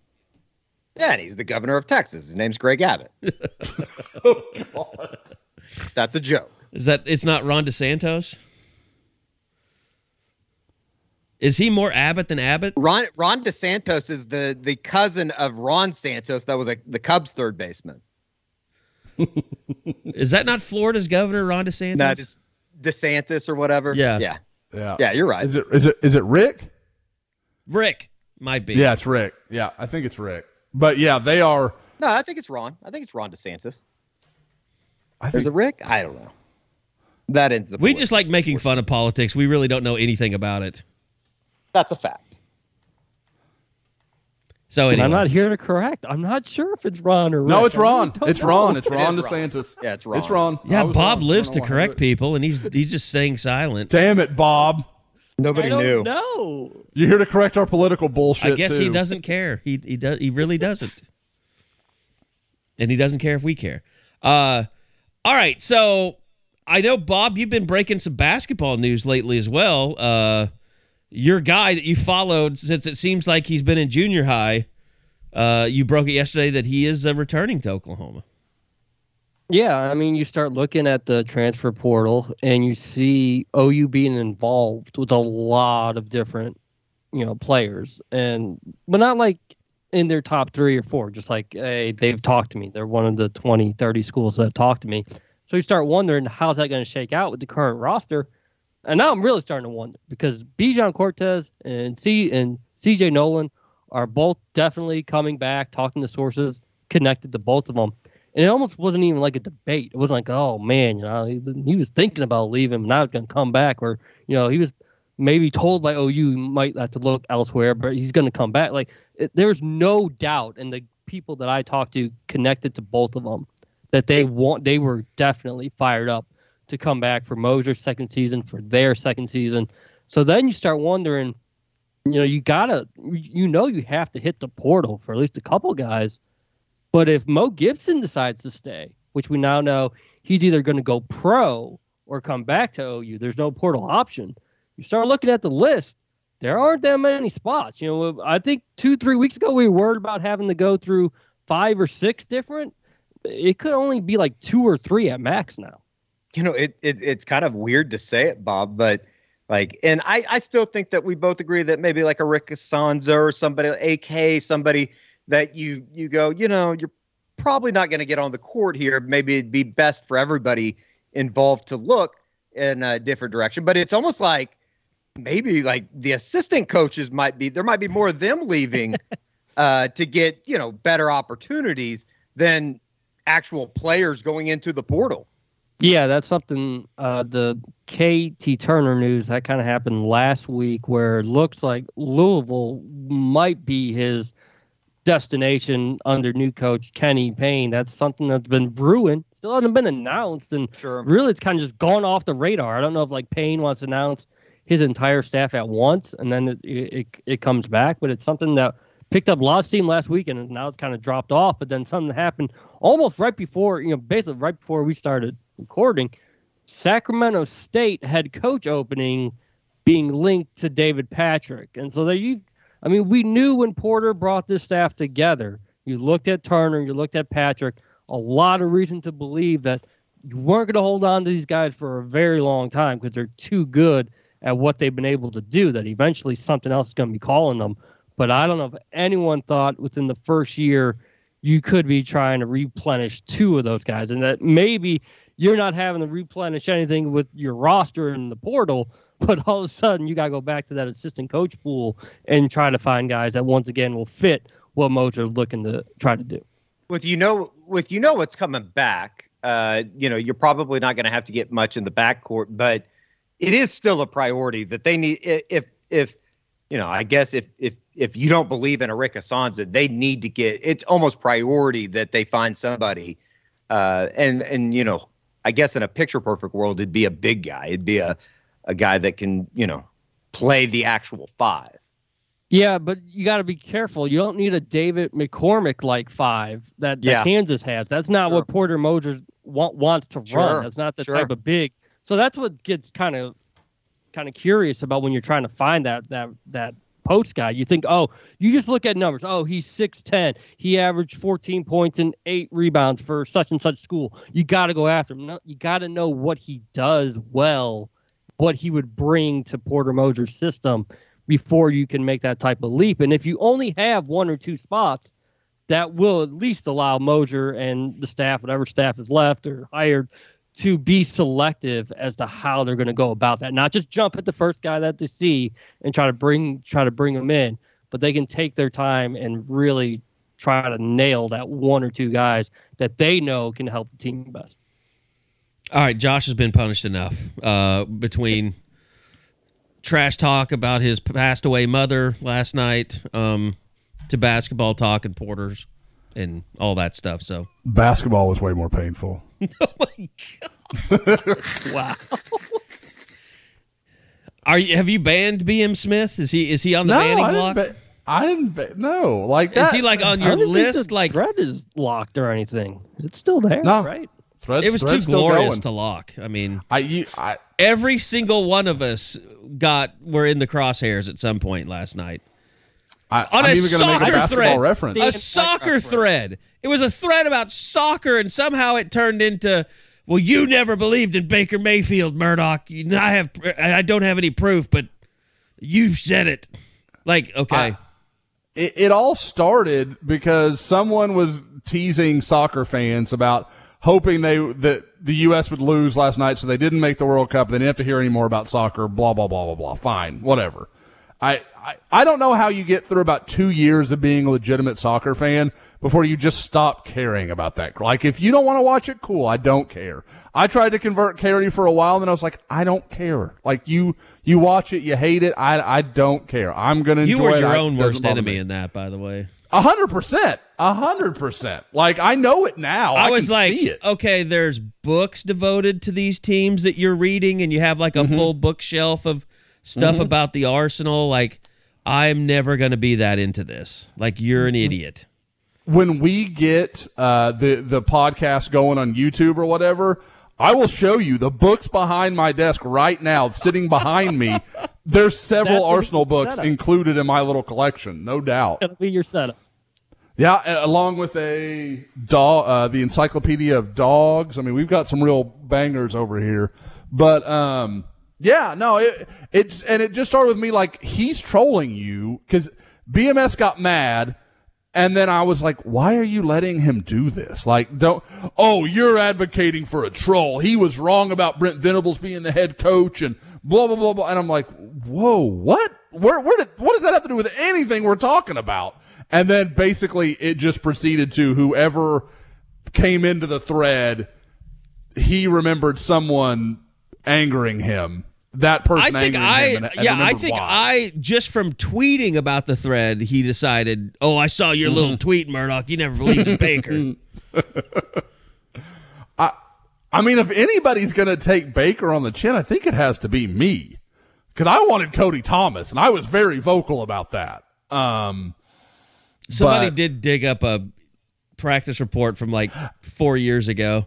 Yeah, and he's the governor of Texas. His name's Greg Abbott. oh, God. That's a joke. Is that it's not Ron DeSantos? Is he more Abbott than Abbott? Ron Ron DeSantos is the the cousin of Ron Santos that was a, the Cubs third baseman. Is that not Florida's governor, Ron DeSantos? No, it's DeSantis or whatever. Yeah. Yeah. Yeah, Yeah, you're right. Is it is it is it Rick? Rick might be. Yeah, it's Rick. Yeah, I think it's Rick. But yeah, they are. No, I think it's Ron. I think it's Ron DeSantis. I Is think it Rick? I don't know. That ends the We politi- just like making fun of politics. We really don't know anything about it. That's a fact. So And anyway, I'm not here to correct. I'm not sure if it's Ron or no, it's I really Ron. don't It's know. Ron. It's It Ron is Ron. DeSantis. Yeah, it's Ron. It's Ron. yeah, Bob wrong. Lives to know why I correct heard people, and he's he's just staying silent. Damn it, Bob! Nobody I don't knew. No. You're here to correct our political bullshit. I guess he doesn't care. He he does. He really doesn't, and he doesn't care if we care. Uh, all right. So I know Bob, you've been breaking some basketball news lately as well. Uh, your guy that you followed since it seems like he's been in junior high. Uh, you broke it yesterday that he is uh, returning to Oklahoma. Yeah, I mean, you start looking at the transfer portal and you see OU being involved with a lot of different, you know, players, and but not like in their top three or four. Just like, hey, they've talked to me. They're one of the 20, 30 schools that have talked to me. So you start wondering how's that going to shake out with the current roster. And now I'm really starting to wonder because Bijan Cortes and C and CJ Noland are both definitely coming back, talking to sources connected to both of them. And it almost wasn't even like a debate. It wasn't like, oh man, you know, he, he was thinking about leaving, and now going to come back, or you know, he was maybe told by OU he might have to look elsewhere, but he's going to come back. Like it, there's no doubt, and the people that I talked to connected to both of them that they want, they were definitely fired up to come back for Moser's second season, for their second season. So then you start wondering, you know, you gotta, you know, you have to hit the portal for at least a couple guys. But if Mo Gibson decides to stay, which we now know he's either going to go pro or come back to OU, there's no portal option. You start looking at the list, there aren't that many spots. You know, I think two, three weeks ago we were worried about having to go through five or six different. It could only be like two or three at max now. You know, it, it it's kind of weird to say it, Bob, but like, and I I still think that we both agree that maybe like a Rick Issanza or somebody, AK, somebody that you you go, you know, you're probably not going to get on the court here. Maybe it'd be best for everybody involved to look in a different direction. But it's almost like maybe like the assistant coaches might be there might be more of them leaving uh, to get you know better opportunities than actual players going into the portal. Yeah, that's something. Uh, the KT Turner news that kind of happened last week, where it looks like Louisville might be his destination under new coach Kenny Payne. That's something that's been brewing. Still hasn't been announced, and Sure. really, it's kind of just gone off the radar. I don't know if like Payne wants to announce his entire staff at once, and then it it, it comes back. But it's something that picked up a lot of steam last week, and now it's kind of dropped off. But then something happened almost right before, you know, basically right before we started recording. Sacramento State head coach opening being linked to David Patrick, and so there you. I mean, we knew when Porter brought this staff together. You looked at Turner, you looked at Patrick. A lot of reason to believe that you weren't going to hold on to these guys for a very long time because they're too good at what they've been able to do. That eventually something else is going to be calling them. But I don't know if anyone thought within the first year you could be trying to replenish two of those guys, and that maybe you're not having to replenish anything with your roster in the portal, but all of a sudden you got to go back to that assistant coach pool and try to find guys that once again will fit what Mojo's looking to try to do. with you know with you know what's coming back uh you know you're probably not going to have to get much in the backcourt but it is still a priority that they need if if you know i guess if if if you don't believe in a Rick Issanza, they need to get it's almost priority that they find somebody uh and and you know i guess in a picture perfect world it'd be a big guy it'd be a a guy that can you know play the actual five Yeah, but you got to be careful. You don't need a David McCormick like five that, that Yeah. Kansas has. That's not what Porter Moser wa- wants to Sure, run. That's not the sure. type of big. So that's what gets kind of kind of curious about when you're trying to find that that that post guy. You think, oh, you just look at numbers. Oh, he's six ten. He averaged 14 points and eight rebounds for such and such school. You got to go after him. You got to know what he does well, what he would bring to Porter Moser's system before you can make that type of leap. And if you only have one or two spots, that will at least allow Moser and the staff, whatever staff is left or hired, to be selective as to how they're going to go about that. Not just jump at the first guy that they see and try to bring try to bring them in, but they can take their time and really try to nail that one or two guys that they know can help the team best. All right, Josh has been punished enough uh, between trash talk about his passed away mother last night um, to basketball talk and Porters and all that stuff. So Basketball was way more painful. Oh wow. are you have you banned BM Smith? Is he is he on the banning I block? didn't. Ba- I didn't. Ba- no, like that. is he like on I your don't think list? the Like thread is locked or anything. It's still there, No. right? Threads, it was too glorious to lock. I mean, I, you, I, every single one of us got were in the crosshairs at some point last night. I, on I'm a even going to make soccer a basketball thread. reference. A soccer thread. It was a thread about soccer, and somehow it turned into, well, you never believed in Baker Mayfield, Murdock. You, I have, I don't have any proof, but you said it. Like, okay, it, it all started because someone was teasing soccer fans about hoping they that the U.S. would lose last night, so they didn't make the World Cup. They didn't have to hear any more about soccer. Blah blah blah blah blah. Fine, whatever. I, I I don't know how you get through about two years of being a legitimate soccer fan before you just stop caring about that. Like if you don't want to watch it, cool. I don't care. I tried to convert Carey for a while, and then I was like, I don't care. Like you you watch it, you hate it. I I don't care. I'm gonna enjoy it. you were your I- own it worst enemy me. in that, by the way. A hundred percent. A hundred percent. Like I know it now. I, I was like, see it. okay, there's books devoted to these teams that you're reading, and you have like a Mm-hmm. full bookshelf of stuff about the Arsenal. Like, I'm never going to be that into this. Like you're an idiot. when we get uh, the the podcast going on YouTube or whatever, I will show you the books behind my desk right now, sitting behind me. There's several Arsenal books setup. included in my little collection, no doubt. That'll be your setup. Yeah, along with a dog, uh, the Encyclopedia of Dogs. I mean, we've got some real bangers over here. But um, yeah, no, it it's and it just started with me like he's trolling you because BMS got mad. And then I was like, why are you letting him do this? Like, don't, oh, you're advocating for a troll. He was wrong about Brent Venables being the head coach and blah, blah, blah, blah. And I'm like, whoa, what? Where, where did, what does that have to do with anything we're talking about? And then basically it just proceeded to whoever came into the thread, he remembered someone angering him. That person I think I. And, and yeah I think why. I just from tweeting about the thread he decided oh I saw your little Mm-hmm. tweet Murdock you never believed in Baker I mean, if anybody's going to take Baker on the chin, I think it has to be me. Because I wanted Cody Thomas, and I was very vocal about that. Um, somebody But- did dig up a practice report from like four years ago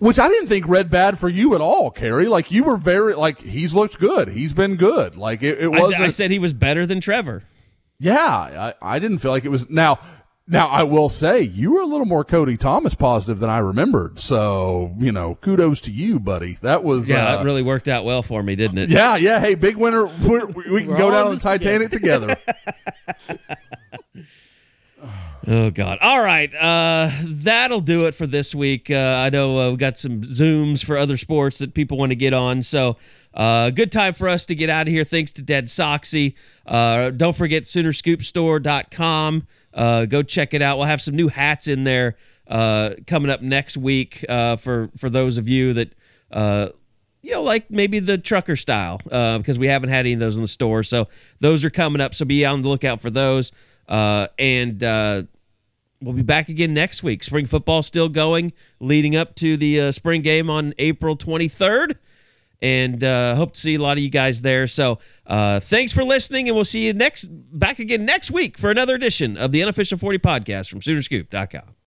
which I didn't think read bad for you at all, Carey. Like, you were very, like, he's looked good. He's been good. Like, it, it wasn't. I said he was better than Trevor yeah, I, I didn't feel like it was. Now, now I will say, you were a little more Cody Thomas positive than I remembered. So, you know, kudos to you, buddy. That was. yeah uh, it really worked out well for me didn't it Yeah, yeah. Hey, big winner. We're, we can We're go down in on the this Titanic together. Oh God! All right, uh, that'll do it for this week. Uh, I know uh, we got some zooms for other sports that people want to get on, so uh, good time for us to get out of here. Thanks to Dead Soxy. Uh, don't forget SoonerScoopStore.com. Uh, go check it out. We'll have some new hats in there uh, coming up next week uh, for for those of you that uh, you know, like maybe the trucker style, uh, because we haven't had any of those in the store. So those are coming up. So be on the lookout for those. Uh, and uh, we'll be back again next week. Spring football still going, leading up to the uh, spring game on April 23rd. And uh, hope to see a lot of you guys there. So uh, thanks for listening, and we'll see you next back again next week for another edition of the unofficial 40 podcast from Soonerscoop.com.